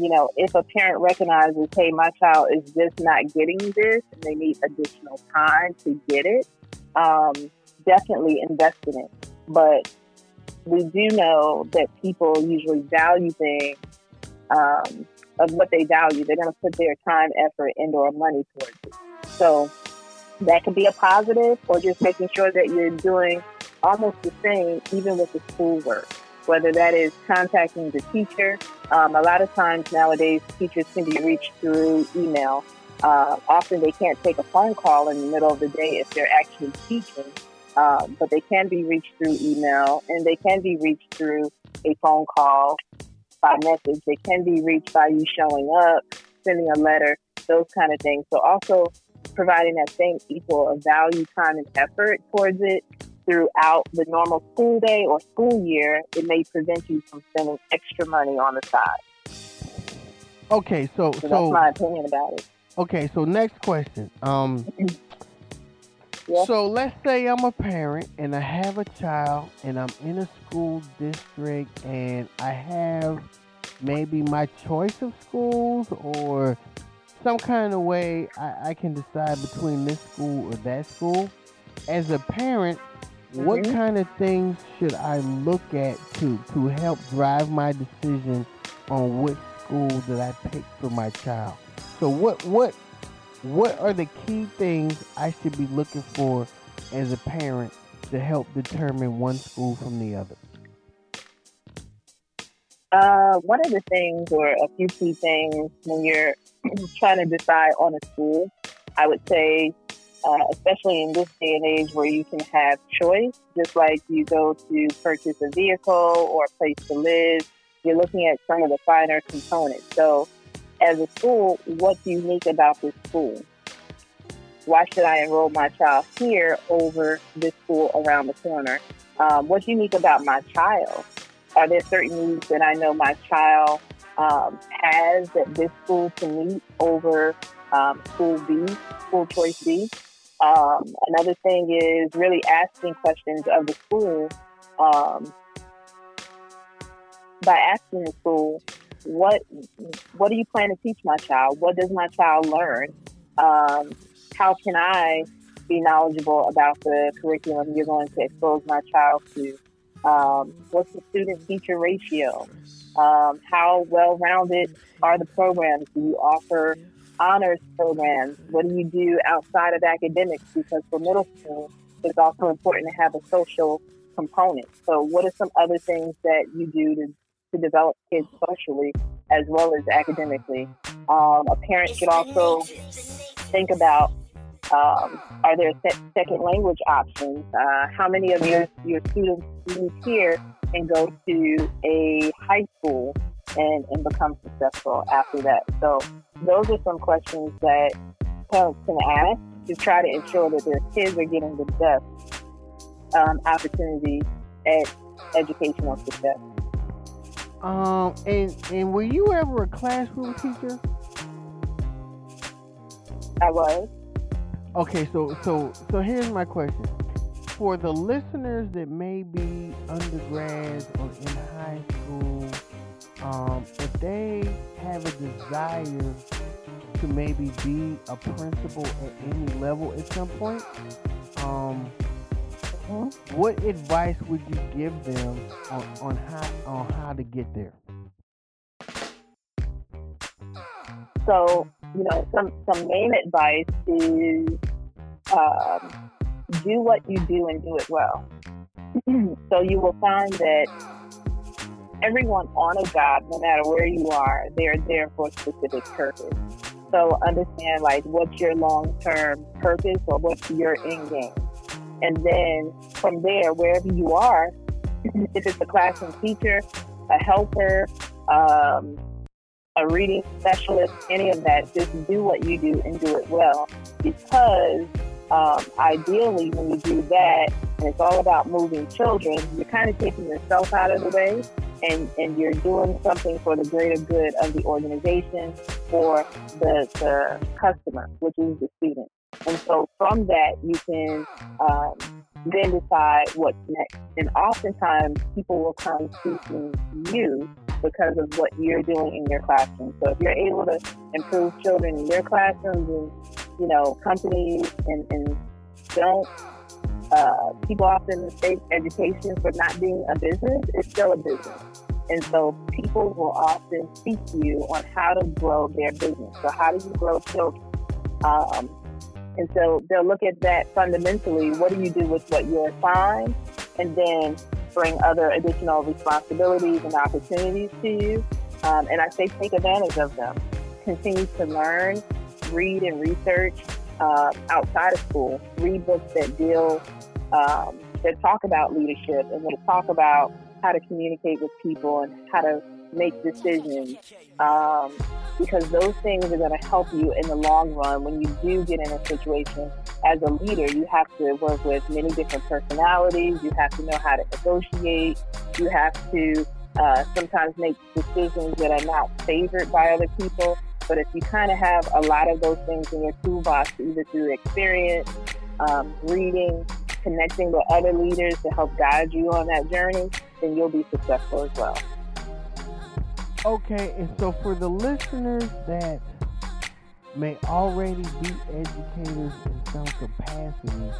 [SPEAKER 4] you know, if a parent recognizes, hey, my child is just not getting this and they need additional time to get it, um, definitely invest in it. But we do know that people usually value things um, of what they value. They're going to put their time, effort, and or money towards it. So that could be a positive, or just making sure that you're doing almost the same, even with the schoolwork. Whether that is contacting the teacher, um, a lot of times nowadays teachers can be reached through email. Uh, often they can't take a phone call in the middle of the day if they're actually teaching, um, but they can be reached through email and they can be reached through a phone call by message. They can be reached by you showing up, sending a letter, those kind of things. So also providing that same equal of value, time, and effort towards it throughout the normal school day or school year, it may prevent you from spending extra money on the side.
[SPEAKER 2] Okay, so so,
[SPEAKER 4] so that's my opinion about it.
[SPEAKER 2] Okay, so next question. Um, yeah. so let's say I'm a parent and I have a child and I'm in a school district and I have maybe my choice of schools or some kind of way I, I can decide between this school or that school. As a parent, mm-hmm. what kind of things should I look at to to help drive my decision on which school that I pick for my child? So what what what are the key things I should be looking for as a parent to help determine one school from the other?
[SPEAKER 4] Uh, one of the things, or a few key things, when you're trying to decide on a school, I would say, uh, especially in this day and age where you can have choice, just like you go to purchase a vehicle or a place to live, you're looking at some of the finer components. So, as a school, what's unique about this school? Why should I enroll my child here over this school around the corner? Um, what's unique about my child? Are there certain needs that I know my child um, has that this school can meet over um, school B, school choice B? Um, another thing is really asking questions of the school. Um, by asking the school, what what do you plan to teach my child? What does my child learn? Um, how can I be knowledgeable about the curriculum you're going to expose my child to? Um, what's the student teacher ratio? Um, how well rounded are the programs? Do you offer honors programs? What do you do outside of academics? Because for middle school, it's also important to have a social component. So, what are some other things that you do to, to develop kids socially as well as academically? Um, a parent should also think about um, are there second language options? Uh, how many of your, your students leave here and go to a high school and, and become successful after that? So those are some questions that parents can ask to try to ensure that their kids are getting the best um, opportunity at educational success.
[SPEAKER 2] Um, and and were you ever a classroom teacher?
[SPEAKER 4] I was.
[SPEAKER 2] Okay, so so so here's my question. For the listeners that may be undergrads or in high school, um, if they have a desire to maybe be a principal at any level at some point, um, what advice would you give them on, on how on how to get there?
[SPEAKER 4] So, you know, some, some main advice is um, do what you do and do it well. so you will find that everyone on a job, no matter where you are, they're there for a specific purpose. So understand like what's your long term purpose or what's your end game. And then from there, wherever you are, if it's a classroom teacher, a helper, um, a reading specialist, any of that, just do what you do and do it well. Because um, ideally, when you do that, and it's all about moving children, you're kind of taking yourself out of the way and, and you're doing something for the greater good of the organization or the, the customer, which is the student. And so from that, you can um, then decide what's next. And oftentimes, people will come seeking you because of what you're doing in your classroom. So if you're able to improve children in your classrooms and, you know, companies and, and don't, uh, people often mistake education for not being a business. It's still a business. And so people will often seek you on how to grow their business. So how do you grow children? Um, and so they'll look at that fundamentally. What do you do with what you're assigned? And then bring other additional responsibilities and opportunities to you. Um, and I say take advantage of them. Continue to learn, read, and research uh, outside of school. Read books that deal, um, that talk about leadership and that talk about how to communicate with people and how to make decisions. Um, because those things are going to help you in the long run. When you do get in a situation as a leader you have to work with many different personalities. You have to know how to negotiate. You have to uh, sometimes make decisions that are not favored by other people. But if you kind of have a lot of those things in your toolbox either through experience um, reading connecting with other leaders to help guide you on that journey then you'll be successful as well
[SPEAKER 2] Okay, and so for the listeners that may already be educators in some capacity,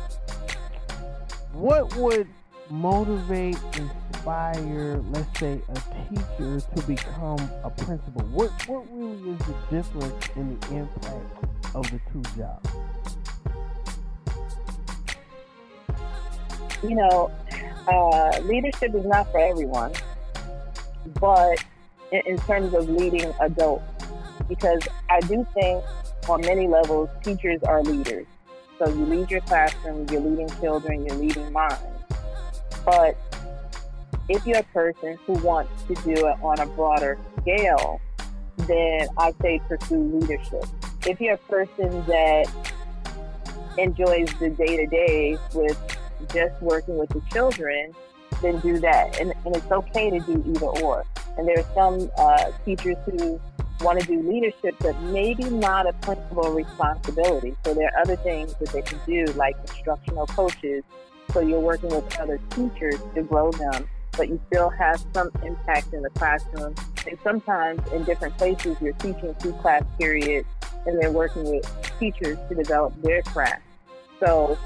[SPEAKER 2] what would motivate, inspire, let's say, a teacher to become a principal? What what really is the difference in the impact of the two jobs?
[SPEAKER 4] You know, uh, leadership is not for everyone, but in, in terms of leading adults, because I do think on many levels, teachers are leaders. So you lead your classroom, you're leading children, you're leading minds. But if you're a person who wants to do it on a broader scale, then I say pursue leadership. If you're a person that enjoys the day to day with just working with the children, then do that. And, and it's okay to do either or. And there are some uh, teachers who want to do leadership, but maybe not a principal responsibility. So there are other things that they can do, like instructional coaches. So you're working with other teachers to grow them, but you still have some impact in the classroom. And sometimes in different places, you're teaching two class periods and then working with teachers to develop their craft. So,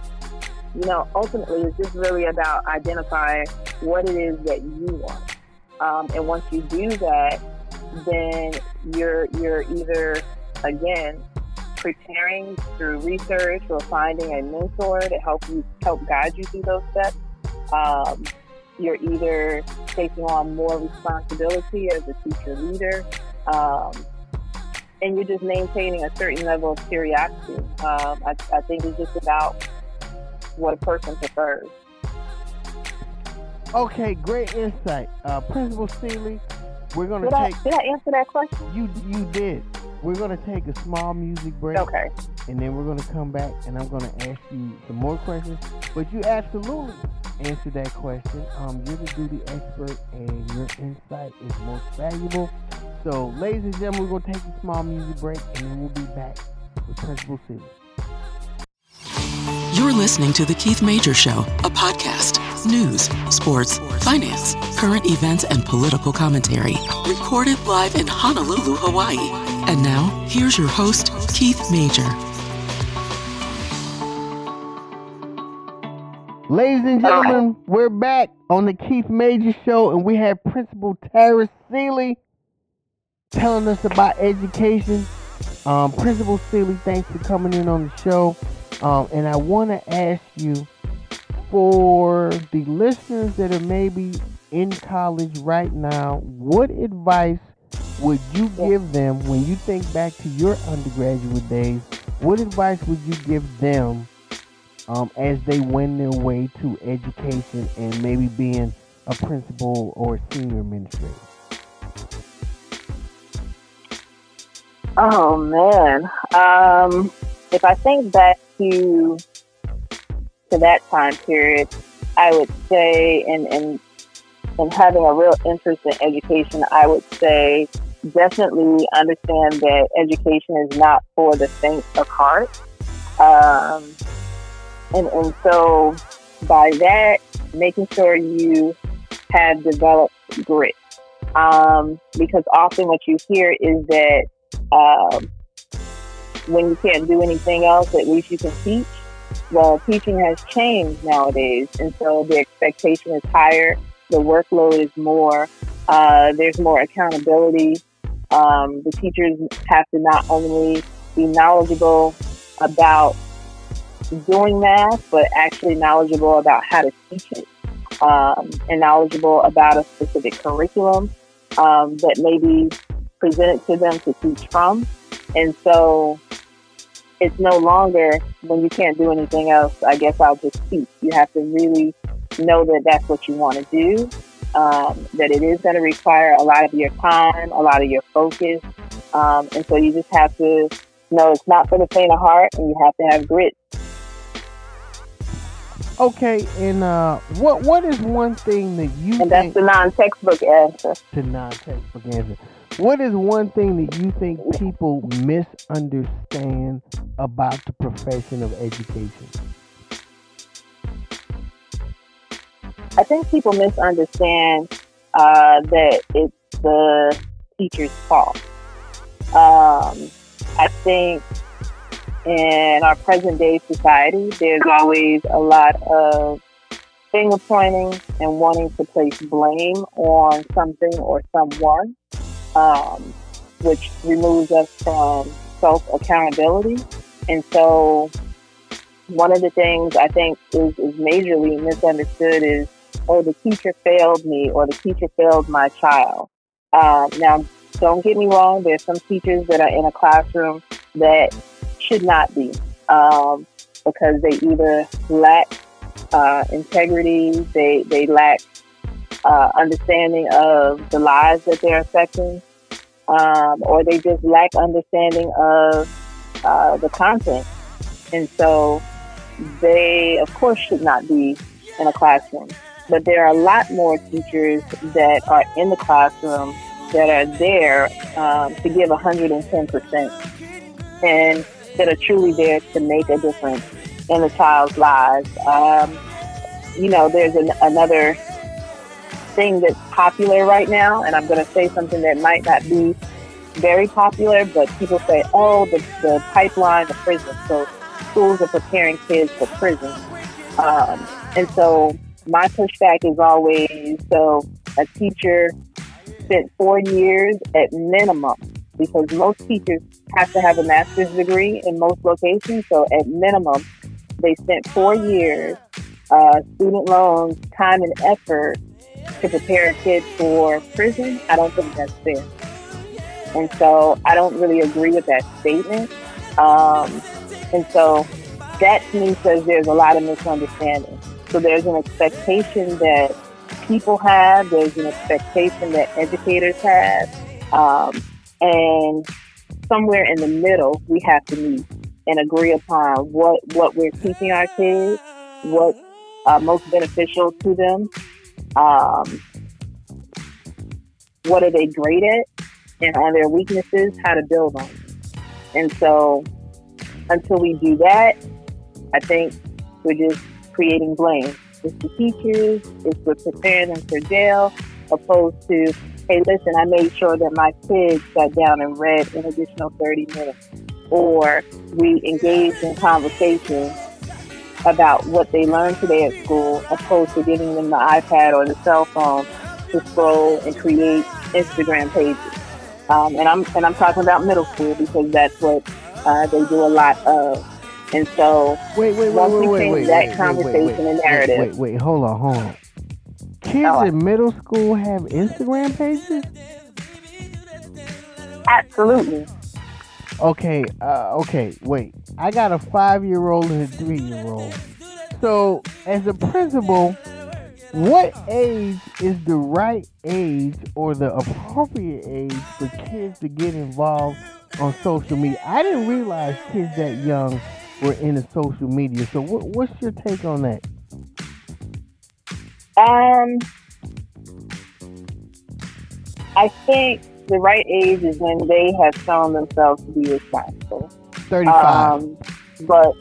[SPEAKER 4] you know, ultimately, it's just really about identifying what it is that you want. Um, and once you do that, then you're you're either again preparing through research or finding a mentor to help you help guide you through those steps. Um, you're either taking on more responsibility as a teacher leader, um, and you're just maintaining a certain level of curiosity. Um, I, I think it's just about what a person prefers.
[SPEAKER 2] Okay, great insight, uh, Principal Sealy. We're gonna
[SPEAKER 4] did
[SPEAKER 2] take.
[SPEAKER 4] I, did I answer that question?
[SPEAKER 2] You you did. We're gonna take a small music break.
[SPEAKER 4] Okay.
[SPEAKER 2] And then we're gonna come back and I'm gonna ask you some more questions. But you absolutely answered that question. Um, you're the duty expert and your insight is most valuable. So, ladies and gentlemen, we're gonna take a small music break and then we'll be back with Principal Sealy.
[SPEAKER 5] You're listening to The Keith Major Show, a podcast. News, sports, finance, current events, and political commentary. Recorded live in Honolulu, Hawaii. And now, here's your host, Keith Major.
[SPEAKER 2] Ladies and gentlemen, we're back on the Keith Major Show, and we have Principal Tara Sealy telling us about education. Um, Principal Sealy, thanks for coming in on the show. Um, and I want to ask you for the listeners that are maybe in college right now, what advice would you give them when you think back to your undergraduate days? What advice would you give them um, as they wend their way to education and maybe being a principal or senior administrator?
[SPEAKER 4] Oh man, um, if I think back to to that time period, I would say, and and and having a real interest in education, I would say definitely understand that education is not for the faint of heart. Um, and and so by that, making sure you have developed grit. Um, because often what you hear is that um, when you can't do anything else, at least you can teach. Well, teaching has changed nowadays, and so the expectation is higher. The workload is more. Uh, there's more accountability. Um, the teachers have to not only be knowledgeable about doing math, but actually knowledgeable about how to teach it, um, and knowledgeable about a specific curriculum um, that may be presented to them to teach from. And so it's no longer when you can't do anything else, I guess I'll just teach. You have to really know that that's what you want to do, um, that it is going to require a lot of your time, a lot of your focus. Um, and so you just have to know it's not for the faint of heart and you have to have grit.
[SPEAKER 2] Okay, and uh, what what is one thing that you
[SPEAKER 4] and that's the non-textbook answer.
[SPEAKER 2] The non-textbook answer. What is one thing that you think people misunderstand about the profession of education?
[SPEAKER 4] I think people misunderstand uh, that it's the teacher's fault. Um, I think in our present day society, there's always a lot of finger pointing and wanting to place blame on something or someone um, which removes us from self accountability. And so one of the things I think is, is majorly misunderstood is, oh, the teacher failed me or the teacher failed my child. Um, now, don't get me wrong, there's some teachers that are in a classroom that should not be um, because they either lack uh, integrity, they, they lack uh, understanding of the lives that they're affecting, um, or they just lack understanding of uh, the content. And so they, of course, should not be in a classroom. But there are a lot more teachers that are in the classroom that are there um, to give 110% and that are truly there to make a difference in a child's lives. Um, you know, there's an, another thing that's popular right now, and I'm going to say something that might not be very popular, but people say, oh, the, the pipeline of prison. So schools are preparing kids for prison. Um, and so my pushback is always so a teacher spent four years at minimum because most teachers have to have a master's degree in most locations. So at minimum, they spent four years, uh, student loans, time and effort to prepare a kid for prison. I don't think that's fair. And so I don't really agree with that statement. Um, and so that to me says there's a lot of misunderstanding. So there's an expectation that people have, there's an expectation that educators have, um, and somewhere in the middle we have to meet and agree upon what, what we're teaching our kids, what's uh, most beneficial to them, um, what are they great at, and on their weaknesses, how to build on. And so until we do that, I think we're just creating blame. It's the teachers, it's we're preparing them for jail, opposed to, hey, listen, I made sure that my kids sat down and read an additional 30 minutes. Or we engaged in conversation about what they learned today at school, opposed to giving them the iPad or the cell phone to scroll and create Instagram pages. Um, and I'm and I'm talking about middle school because that's what uh, they do a lot of. And so
[SPEAKER 2] wait, wait, wait,
[SPEAKER 4] once
[SPEAKER 2] wait,
[SPEAKER 4] we
[SPEAKER 2] wait,
[SPEAKER 4] change
[SPEAKER 2] wait,
[SPEAKER 4] that
[SPEAKER 2] wait,
[SPEAKER 4] conversation
[SPEAKER 2] wait, wait,
[SPEAKER 4] and narrative,
[SPEAKER 2] Wait, wait, hold on, hold on. Kids
[SPEAKER 4] Oh.
[SPEAKER 2] in middle school have Instagram pages?
[SPEAKER 4] absolutely.
[SPEAKER 2] Okay, uh, okay, wait. I got a five year old and a three year old. So, as a principal, what age is the right age or the appropriate age for kids to get involved on social media? I didn't realize kids that young were into social media. So, what, what's your take on that?
[SPEAKER 4] Um, I think the right age is when they have shown themselves to be responsible.
[SPEAKER 2] 35.
[SPEAKER 4] Um, but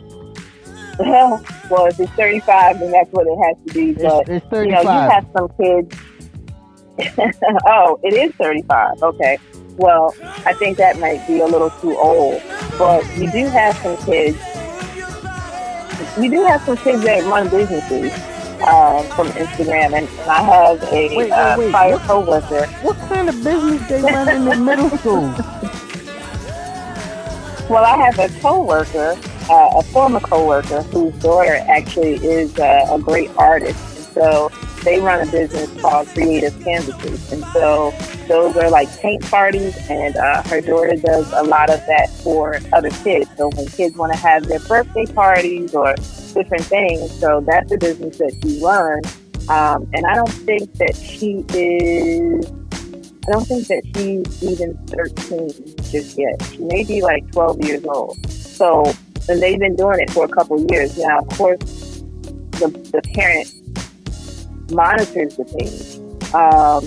[SPEAKER 4] well, if it's 35, then that's what it has to be. But
[SPEAKER 2] it's, it's
[SPEAKER 4] you know, you have some kids. oh, it is 35. Okay. Well, I think that might be a little too old. But you do have some kids. You do have some kids that run businesses um, from Instagram, and, and I have a
[SPEAKER 2] Wait, wait,
[SPEAKER 4] uh,
[SPEAKER 2] wait.
[SPEAKER 4] prior
[SPEAKER 2] What-
[SPEAKER 4] coworker.
[SPEAKER 2] what kind of business they run in the middle school?
[SPEAKER 4] Well, I have a coworker, uh, a former coworker, whose daughter actually is uh, a great artist, so they run a business called Creative Canvases, and so those are like paint parties, and uh, her daughter does a lot of that for other kids. So when kids want to have their birthday parties or different things, so that's a business that she runs. Um, and I don't think that she is. I don't think that she's even 13 just yet. She may be like 12 years old. So, and they've been doing it for a couple years. Now, of course, the, the parent monitors the page. Um,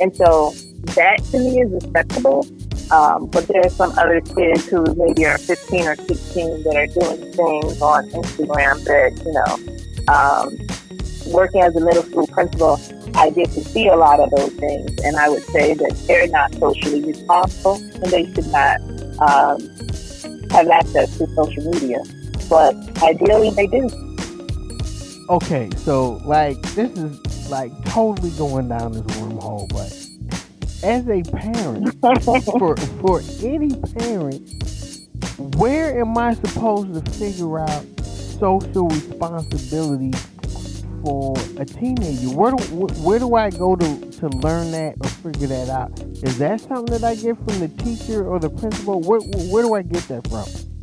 [SPEAKER 4] and so that to me is acceptable. Um, but there are some other kids who maybe are 15 or 16 that are doing things on Instagram that, you know, um, working as a middle school principal, I get to see a lot of those things. And I would say that they're not socially responsible and they should not um, have access to social media. But ideally, they do.
[SPEAKER 2] Okay, so like this is like totally going down this wormhole, but as a parent, for for any parent, where am I supposed to figure out social responsibility for a teenager? Where do where do I go to to learn that or figure that out? Is that something that I get from the teacher or the principal? Where where do I get that from?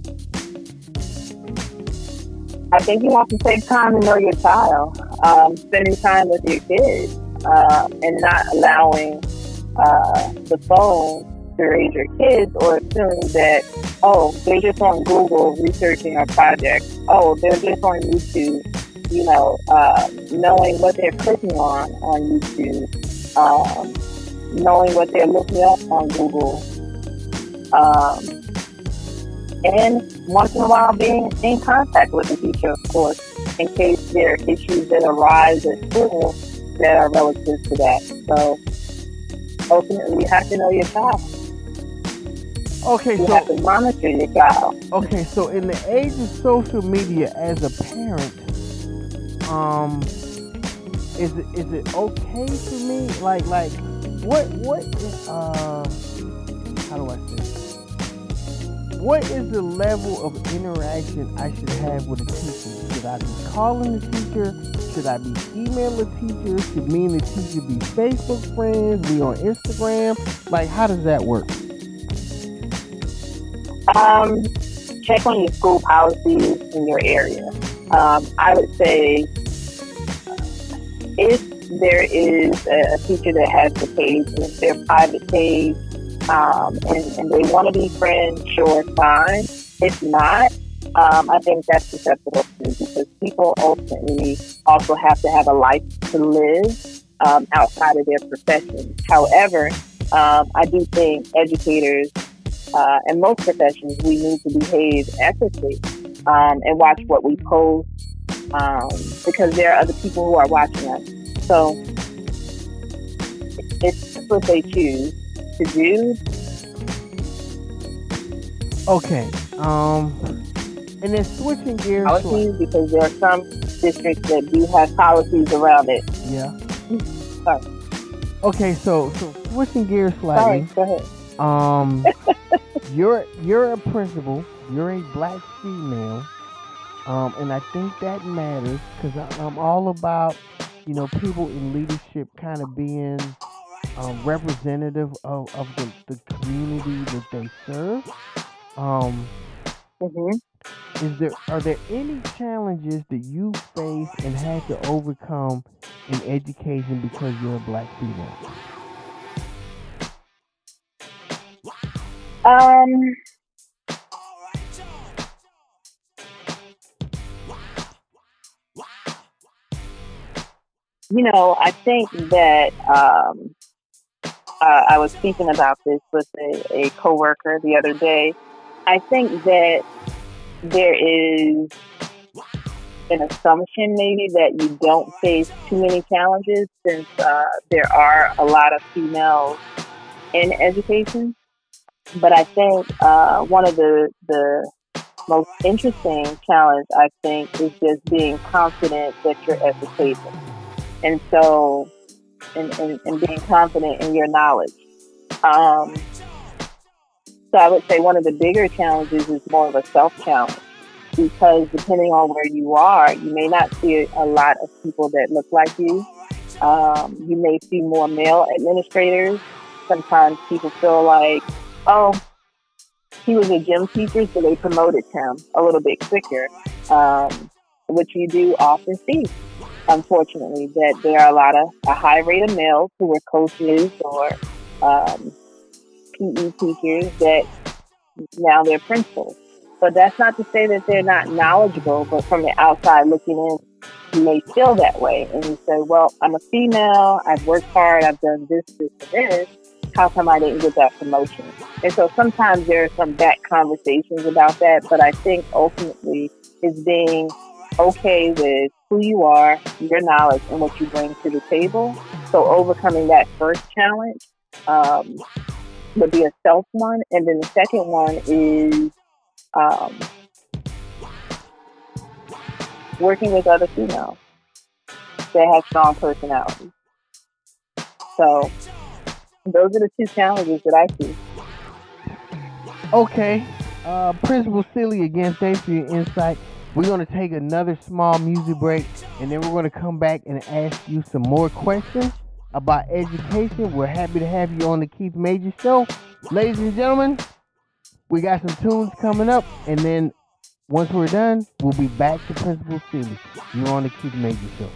[SPEAKER 4] I think you have to take time to know your child, um, spending time with your kids, uh, and not allowing uh, the phone to raise your kids or assume that, oh, they're just on Google researching a project. Oh, they're just on YouTube, you know, uh, knowing what they're clicking on on YouTube, um, knowing what they're looking up on Google. Um, and once in a while being in contact with the teacher, of course, in case there are issues that arise at school that are relative to that. So ultimately, you have to know your child.
[SPEAKER 2] Okay,
[SPEAKER 4] you
[SPEAKER 2] so
[SPEAKER 4] have to monitor your child.
[SPEAKER 2] Okay, so in the age of social media, as a parent, um, is it is it okay for me? Like like what what uh how do I say? What is the level of interaction I should have with a teacher? Should I be calling the teacher? Should I be emailing the teacher? Should me and the teacher be Facebook friends? Be on Instagram? Like, how does that work?
[SPEAKER 4] Um, check on your school policies in your area. Um, I would say if there is a, teacher that has the page, if their private page um, and, and they want to be friends, sure, fine. If not, um, I think that's acceptable too because people ultimately also have to have a life to live um, outside of their profession. However, um, I do think educators uh, and most professions, we need to behave ethically um, and watch what we post um, because there are other people who are watching us. So it's what they choose to do.
[SPEAKER 2] Okay. Um, and then switching gears.
[SPEAKER 4] Policies, because there are some districts that do have policies around it.
[SPEAKER 2] Yeah.
[SPEAKER 4] Sorry.
[SPEAKER 2] Okay, so so switching gears slightly.
[SPEAKER 4] Sorry, go ahead.
[SPEAKER 2] Um, you're you're a principal. You're a black female. Um, and I think that matters because I'm all about you know people in leadership kind of being um, representative of, of the, the community that they serve. Um,
[SPEAKER 4] mm-hmm.
[SPEAKER 2] Is there are there any challenges that you faced and had to overcome in education because you're a black female?
[SPEAKER 4] Um. You know, I think that um, uh, I was speaking about this with a, a coworker the other day. I think that there is an assumption maybe that you don't face too many challenges since uh, there are a lot of females in education. But I think uh, one of the, the most interesting challenge I think is just being confident that you're table. And so and, and, and being confident in your knowledge. Um, so I would say one of the bigger challenges is more of a self challenge because depending on where you are, you may not see a lot of people that look like you. Um, you may see more male administrators. Sometimes people feel like, oh, he was a gym teacher, so they promoted him a little bit quicker, um, which you do often see unfortunately, that there are a lot of a high rate of males who are coaches or um, PE teachers that now they're principals. But that's not to say that they're not knowledgeable, but from the outside looking in, you may feel that way. And you say, well, I'm a female, I've worked hard, I've done this, this, and this. How come I didn't get that promotion? And so sometimes there are some back conversations about that, but I think ultimately it's being okay with who you are, your knowledge, and what you bring to the table. So overcoming that first challenge um, would be a self one, and then the second one is um, working with other females that have strong personalities. So those are the two challenges that I see.
[SPEAKER 2] Okay. Uh, Principal Sealy, again, thanks for your insight. We're going to take another small music break and then we're going to come back and ask you some more questions about education. We're happy to have you on the Keith Major Show. Ladies and gentlemen, we got some tunes coming up and then once we're done, we'll be back to Principal Sealy. You're on the Keith Major Show.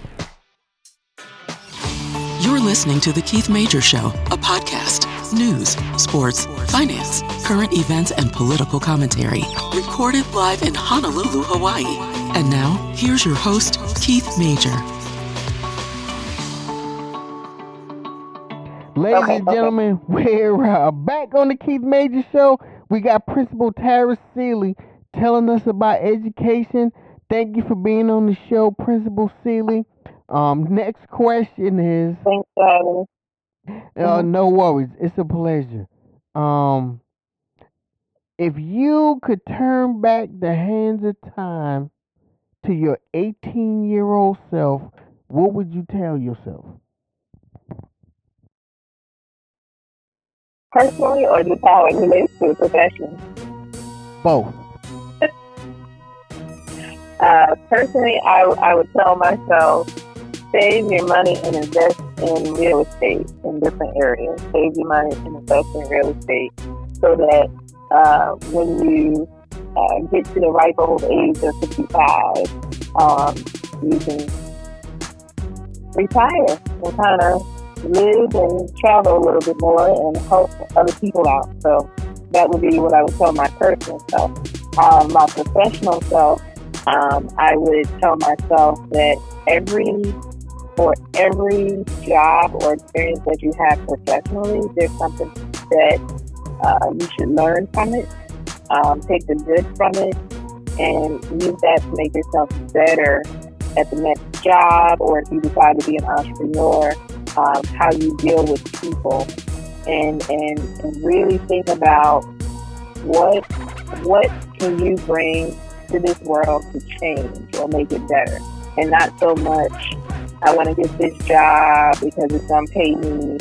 [SPEAKER 5] You're listening to The Keith Major Show, a podcast. News, sports, finance, current events, and political commentary. Recorded live in Honolulu, Hawaii. And now, here's your host, Keith Major.
[SPEAKER 2] Ladies
[SPEAKER 4] Okay,
[SPEAKER 2] and
[SPEAKER 4] okay.
[SPEAKER 2] gentlemen, we're uh, back on the Keith Major Show. We got Principal Tara Sealy telling us about education. Thank you for being on the show, Principal Sealy. Um, next question is
[SPEAKER 4] Thanks for having me.
[SPEAKER 2] Uh, no worries. It's a pleasure. Um, if you could turn back the hands of time to your 18 year old self, what would you tell yourself?
[SPEAKER 4] Personally, or just how it relates to the profession?
[SPEAKER 2] Both.
[SPEAKER 4] Uh, personally, I, I would tell myself, save your money and invest in real estate in different areas. Save your money and invest in real estate so that uh, when you uh, get to the ripe old age of 55, um, you can retire and kind of live and travel a little bit more and help other people out. So that would be what I would tell my personal self. Um, my professional self, um, I would tell myself that every for every job or experience that you have professionally, there's something that uh, you should learn from it, um, take the good from it, and use that to make yourself better at the next job, or if you decide to be an entrepreneur, um, how you deal with people, and and and really think about what what can you bring to this world to change or make it better, and not so much. I want to get this job because it's going to pay me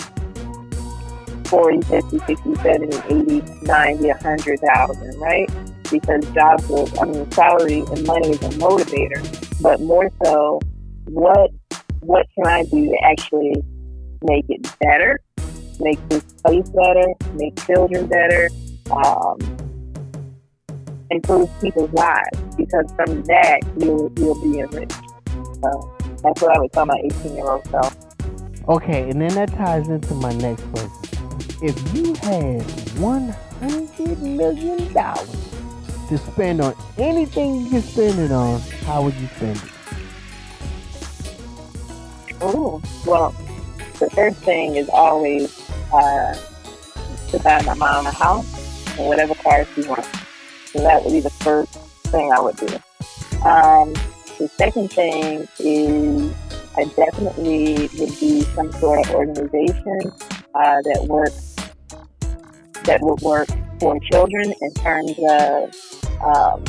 [SPEAKER 4] 40, 50, 60, 70, 80, 90, 100,000, right? Because jobs will, I mean, salary and money is a motivator, but more so, what what can I do to actually make it better, make this place better, make children better, um, improve people's lives? Because from that, you'll you'll be enriched. So that's what I would tell my 18 year old self.
[SPEAKER 2] Okay, and then that ties into my next question. If you had $100 million to spend on anything you could spend it on, how would you spend it?
[SPEAKER 4] Oh, well, the first thing is always uh, to buy my mom a house and whatever car she wants. So that would be the first thing I would do. Um, the second thing is I definitely would be some sort of organization uh, that works that would work for children in terms of um,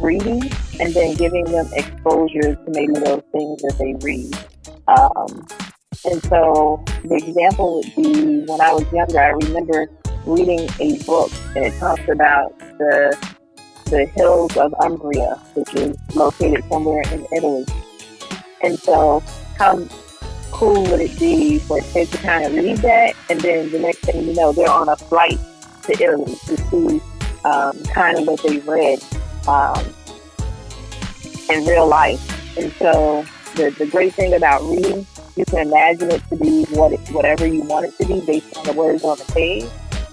[SPEAKER 4] reading and then giving them exposure to maybe those things that they read. Um, and so the example would be when I was younger, I remember reading a book and it talks about the the hills of Umbria, which is located somewhere in Italy. And so how cool would it be for kids to kind of read that and then the next thing you know they're on a flight to Italy to see um, kind of what they read um, in real life. And so the, the great thing about reading, you can imagine it to be what it, whatever you want it to be based on the words on the page.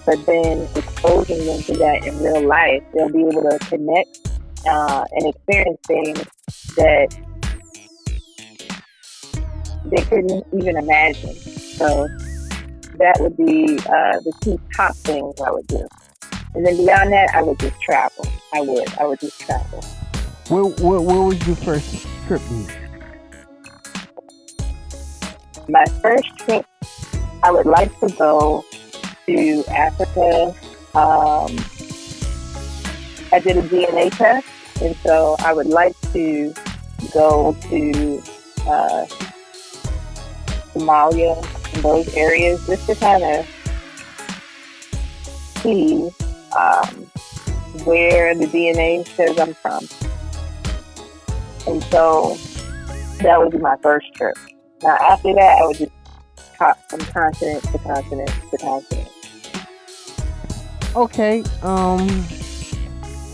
[SPEAKER 4] But then exposing them to that in real life, they'll be able to connect uh, and experience things that they couldn't even imagine. So that would be uh, the two top things I would do. And then beyond that, I would just travel. I would. I would just travel.
[SPEAKER 2] Where, where, where was your first trip be?
[SPEAKER 4] My first trip, I would like to go to Africa. Um, I did a DNA test, and so I would like to go to uh, Somalia and those areas just to kind of see um, where the DNA says I'm from. And so that would be my first trip. Now after that, I would just hop from continent to continent to continent.
[SPEAKER 2] Okay. Um.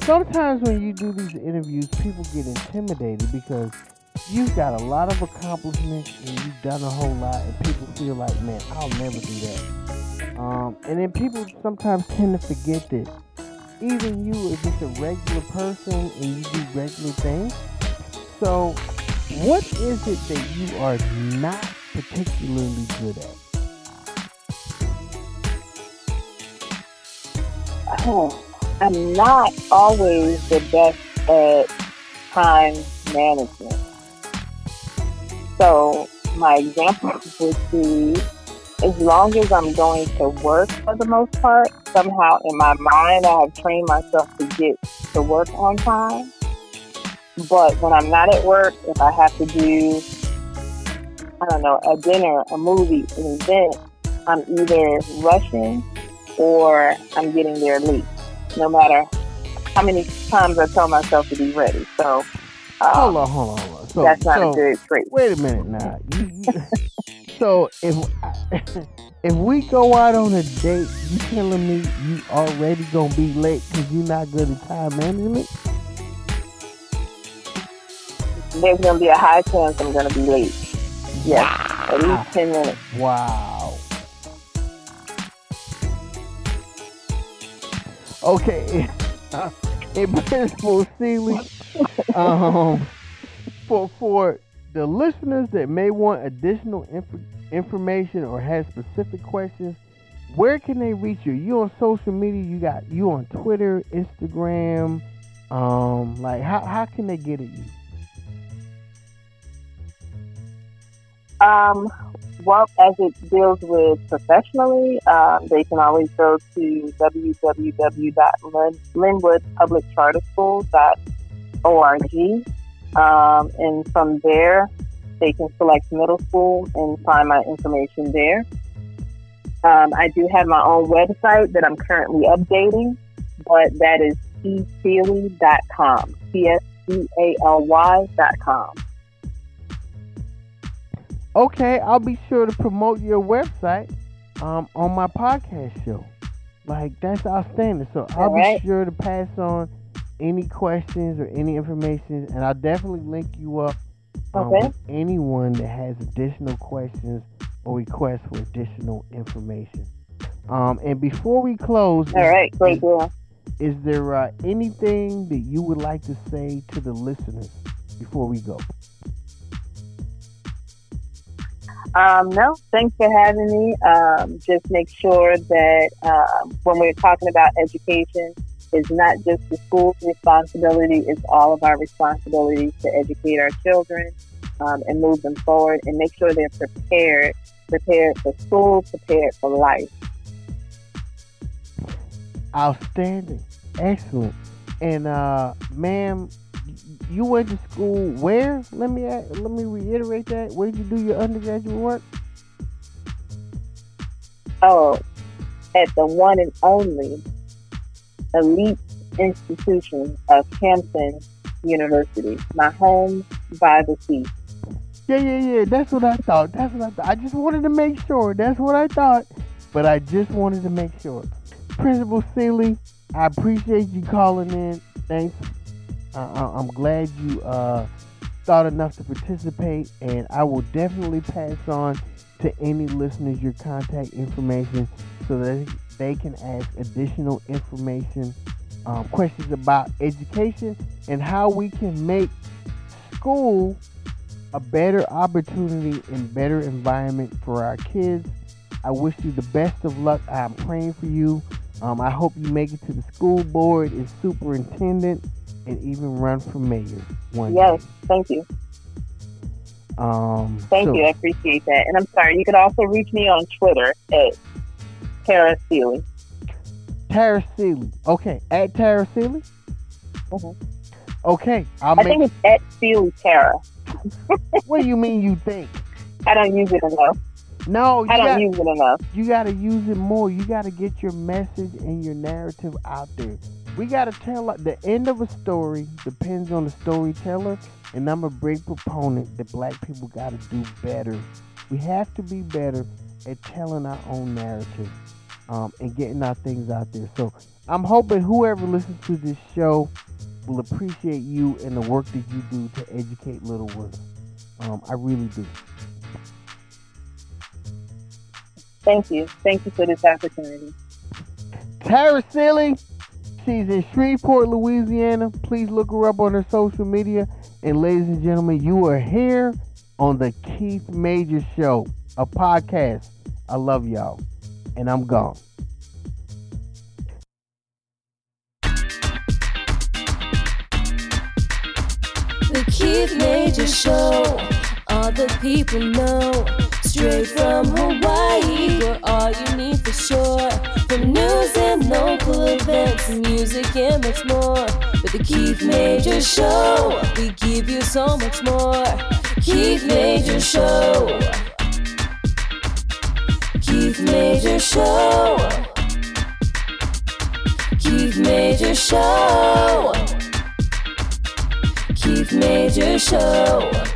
[SPEAKER 2] Sometimes when you do these interviews, people get intimidated because you've got a lot of accomplishments and you've done a whole lot, and people feel like, man, I'll never do that. Um, and then people sometimes tend to forget that even you are just a regular person and you do regular things. So, what is it that you are not particularly good at?
[SPEAKER 4] Oh, I'm not always the best at time management. So my example would be as long as I'm going to work for the most part, somehow in my mind I have trained myself to get to work on time. But when I'm not at work, if I have to do, I don't know, a dinner, a movie, an event, I'm either rushing or I'm getting there late, no matter how many times I tell myself to be ready. So, um,
[SPEAKER 2] hold on, hold on, hold on. So,
[SPEAKER 4] that's not
[SPEAKER 2] so,
[SPEAKER 4] a good trait.
[SPEAKER 2] Wait a minute now. You, you, so if if we go out on a date, you telling me you already gonna be late because you're not good at time management?
[SPEAKER 4] There's gonna be a high chance I'm gonna be late. Yes, at least ten minutes.
[SPEAKER 2] Wow. Okay. In principle, Sealy, um, for for the listeners that may want additional inf- information or have specific questions, where can they reach you? You on social media? You got you on Twitter, Instagram. Um, like how how can they get at you?
[SPEAKER 4] Um, well, as it deals with professionally, um, they can always go to www.linwoodpubliccharterschool.org. Um, and from there, they can select middle school and find my information there. Um, I do have my own website that I'm currently updating, but that is tsealy.com. T-S-E-A-L-Y.com.
[SPEAKER 2] Okay, I'll be sure to promote your website um, on my podcast show. Like that's outstanding. So I'll
[SPEAKER 4] right.
[SPEAKER 2] be sure to pass on any questions or any information, and I'll definitely link you up um,
[SPEAKER 4] Okay.
[SPEAKER 2] with anyone that has additional questions or requests for additional information. Um, and before we close,
[SPEAKER 4] All
[SPEAKER 2] is-
[SPEAKER 4] right, great deal.
[SPEAKER 2] is there uh, anything that you would like to say to the listeners before we go?
[SPEAKER 4] Um, no, thanks for having me. Um, just make sure that um, when we're talking about education, it's not just the school's responsibility, it's all of our responsibility to educate our children um, and move them forward and make sure they're prepared, prepared for school, prepared for life.
[SPEAKER 2] Outstanding. Excellent. And uh ma'am, you went to school where? Let me a- let me reiterate that. Where did you do your undergraduate work?
[SPEAKER 4] Oh, at the one and only elite institution of Hampton University, my home by the sea.
[SPEAKER 2] Yeah, yeah, yeah. That's what I thought. That's what I thought. I just wanted to make sure. That's what I thought. But I just wanted to make sure. Principal Sealy, I appreciate you calling in. Thanks. Uh, I- I'm glad you uh, thought enough to participate, and I will definitely pass on to any listeners your contact information so that they can ask additional information, um, questions about education, and how we can make school a better opportunity and better environment for our kids. I wish you the best of luck. I'm praying for you. Um, I hope you make it to the school board and superintendent and even run for mayor one
[SPEAKER 4] Yes,
[SPEAKER 2] day.
[SPEAKER 4] thank you.
[SPEAKER 2] Um,
[SPEAKER 4] Thank
[SPEAKER 2] so-
[SPEAKER 4] you. I appreciate that. And I'm sorry, you can also reach me on Twitter at Tara Sealy.
[SPEAKER 2] Tara Sealy. Okay, at Tara Sealy.
[SPEAKER 4] Mhm.
[SPEAKER 2] Okay, I'll
[SPEAKER 4] I
[SPEAKER 2] make.
[SPEAKER 4] think it's at Sealy Tara.
[SPEAKER 2] what do you mean you think?
[SPEAKER 4] I don't use it enough.
[SPEAKER 2] No, you
[SPEAKER 4] I don't
[SPEAKER 2] got,
[SPEAKER 4] use it enough.
[SPEAKER 2] you got to use it more. You got to get your message and your narrative out there. We got to tell like, the end of a story depends on the storyteller, and I'm a big proponent that black people got to do better. We have to be better at telling our own narrative um, and getting our things out there. So I'm hoping whoever listens to this show will appreciate you and the work that you do to educate little ones. Um, I really do.
[SPEAKER 4] Thank you. Thank you for this opportunity.
[SPEAKER 2] Tara Sealing, she's in Shreveport, Louisiana. Please look her up on her social media. And ladies and gentlemen, you are here on the Keith Major Show, a podcast. I love y'all. And I'm gone.
[SPEAKER 1] The Keith Major Show. All the people know. Straight from Hawaii, we're all you need for sure. From news and local events, music and much more. With the Keith Major Show, we give you so much more. Keith Major Show. Keith Major Show. Keith Major Show. Keith Major Show.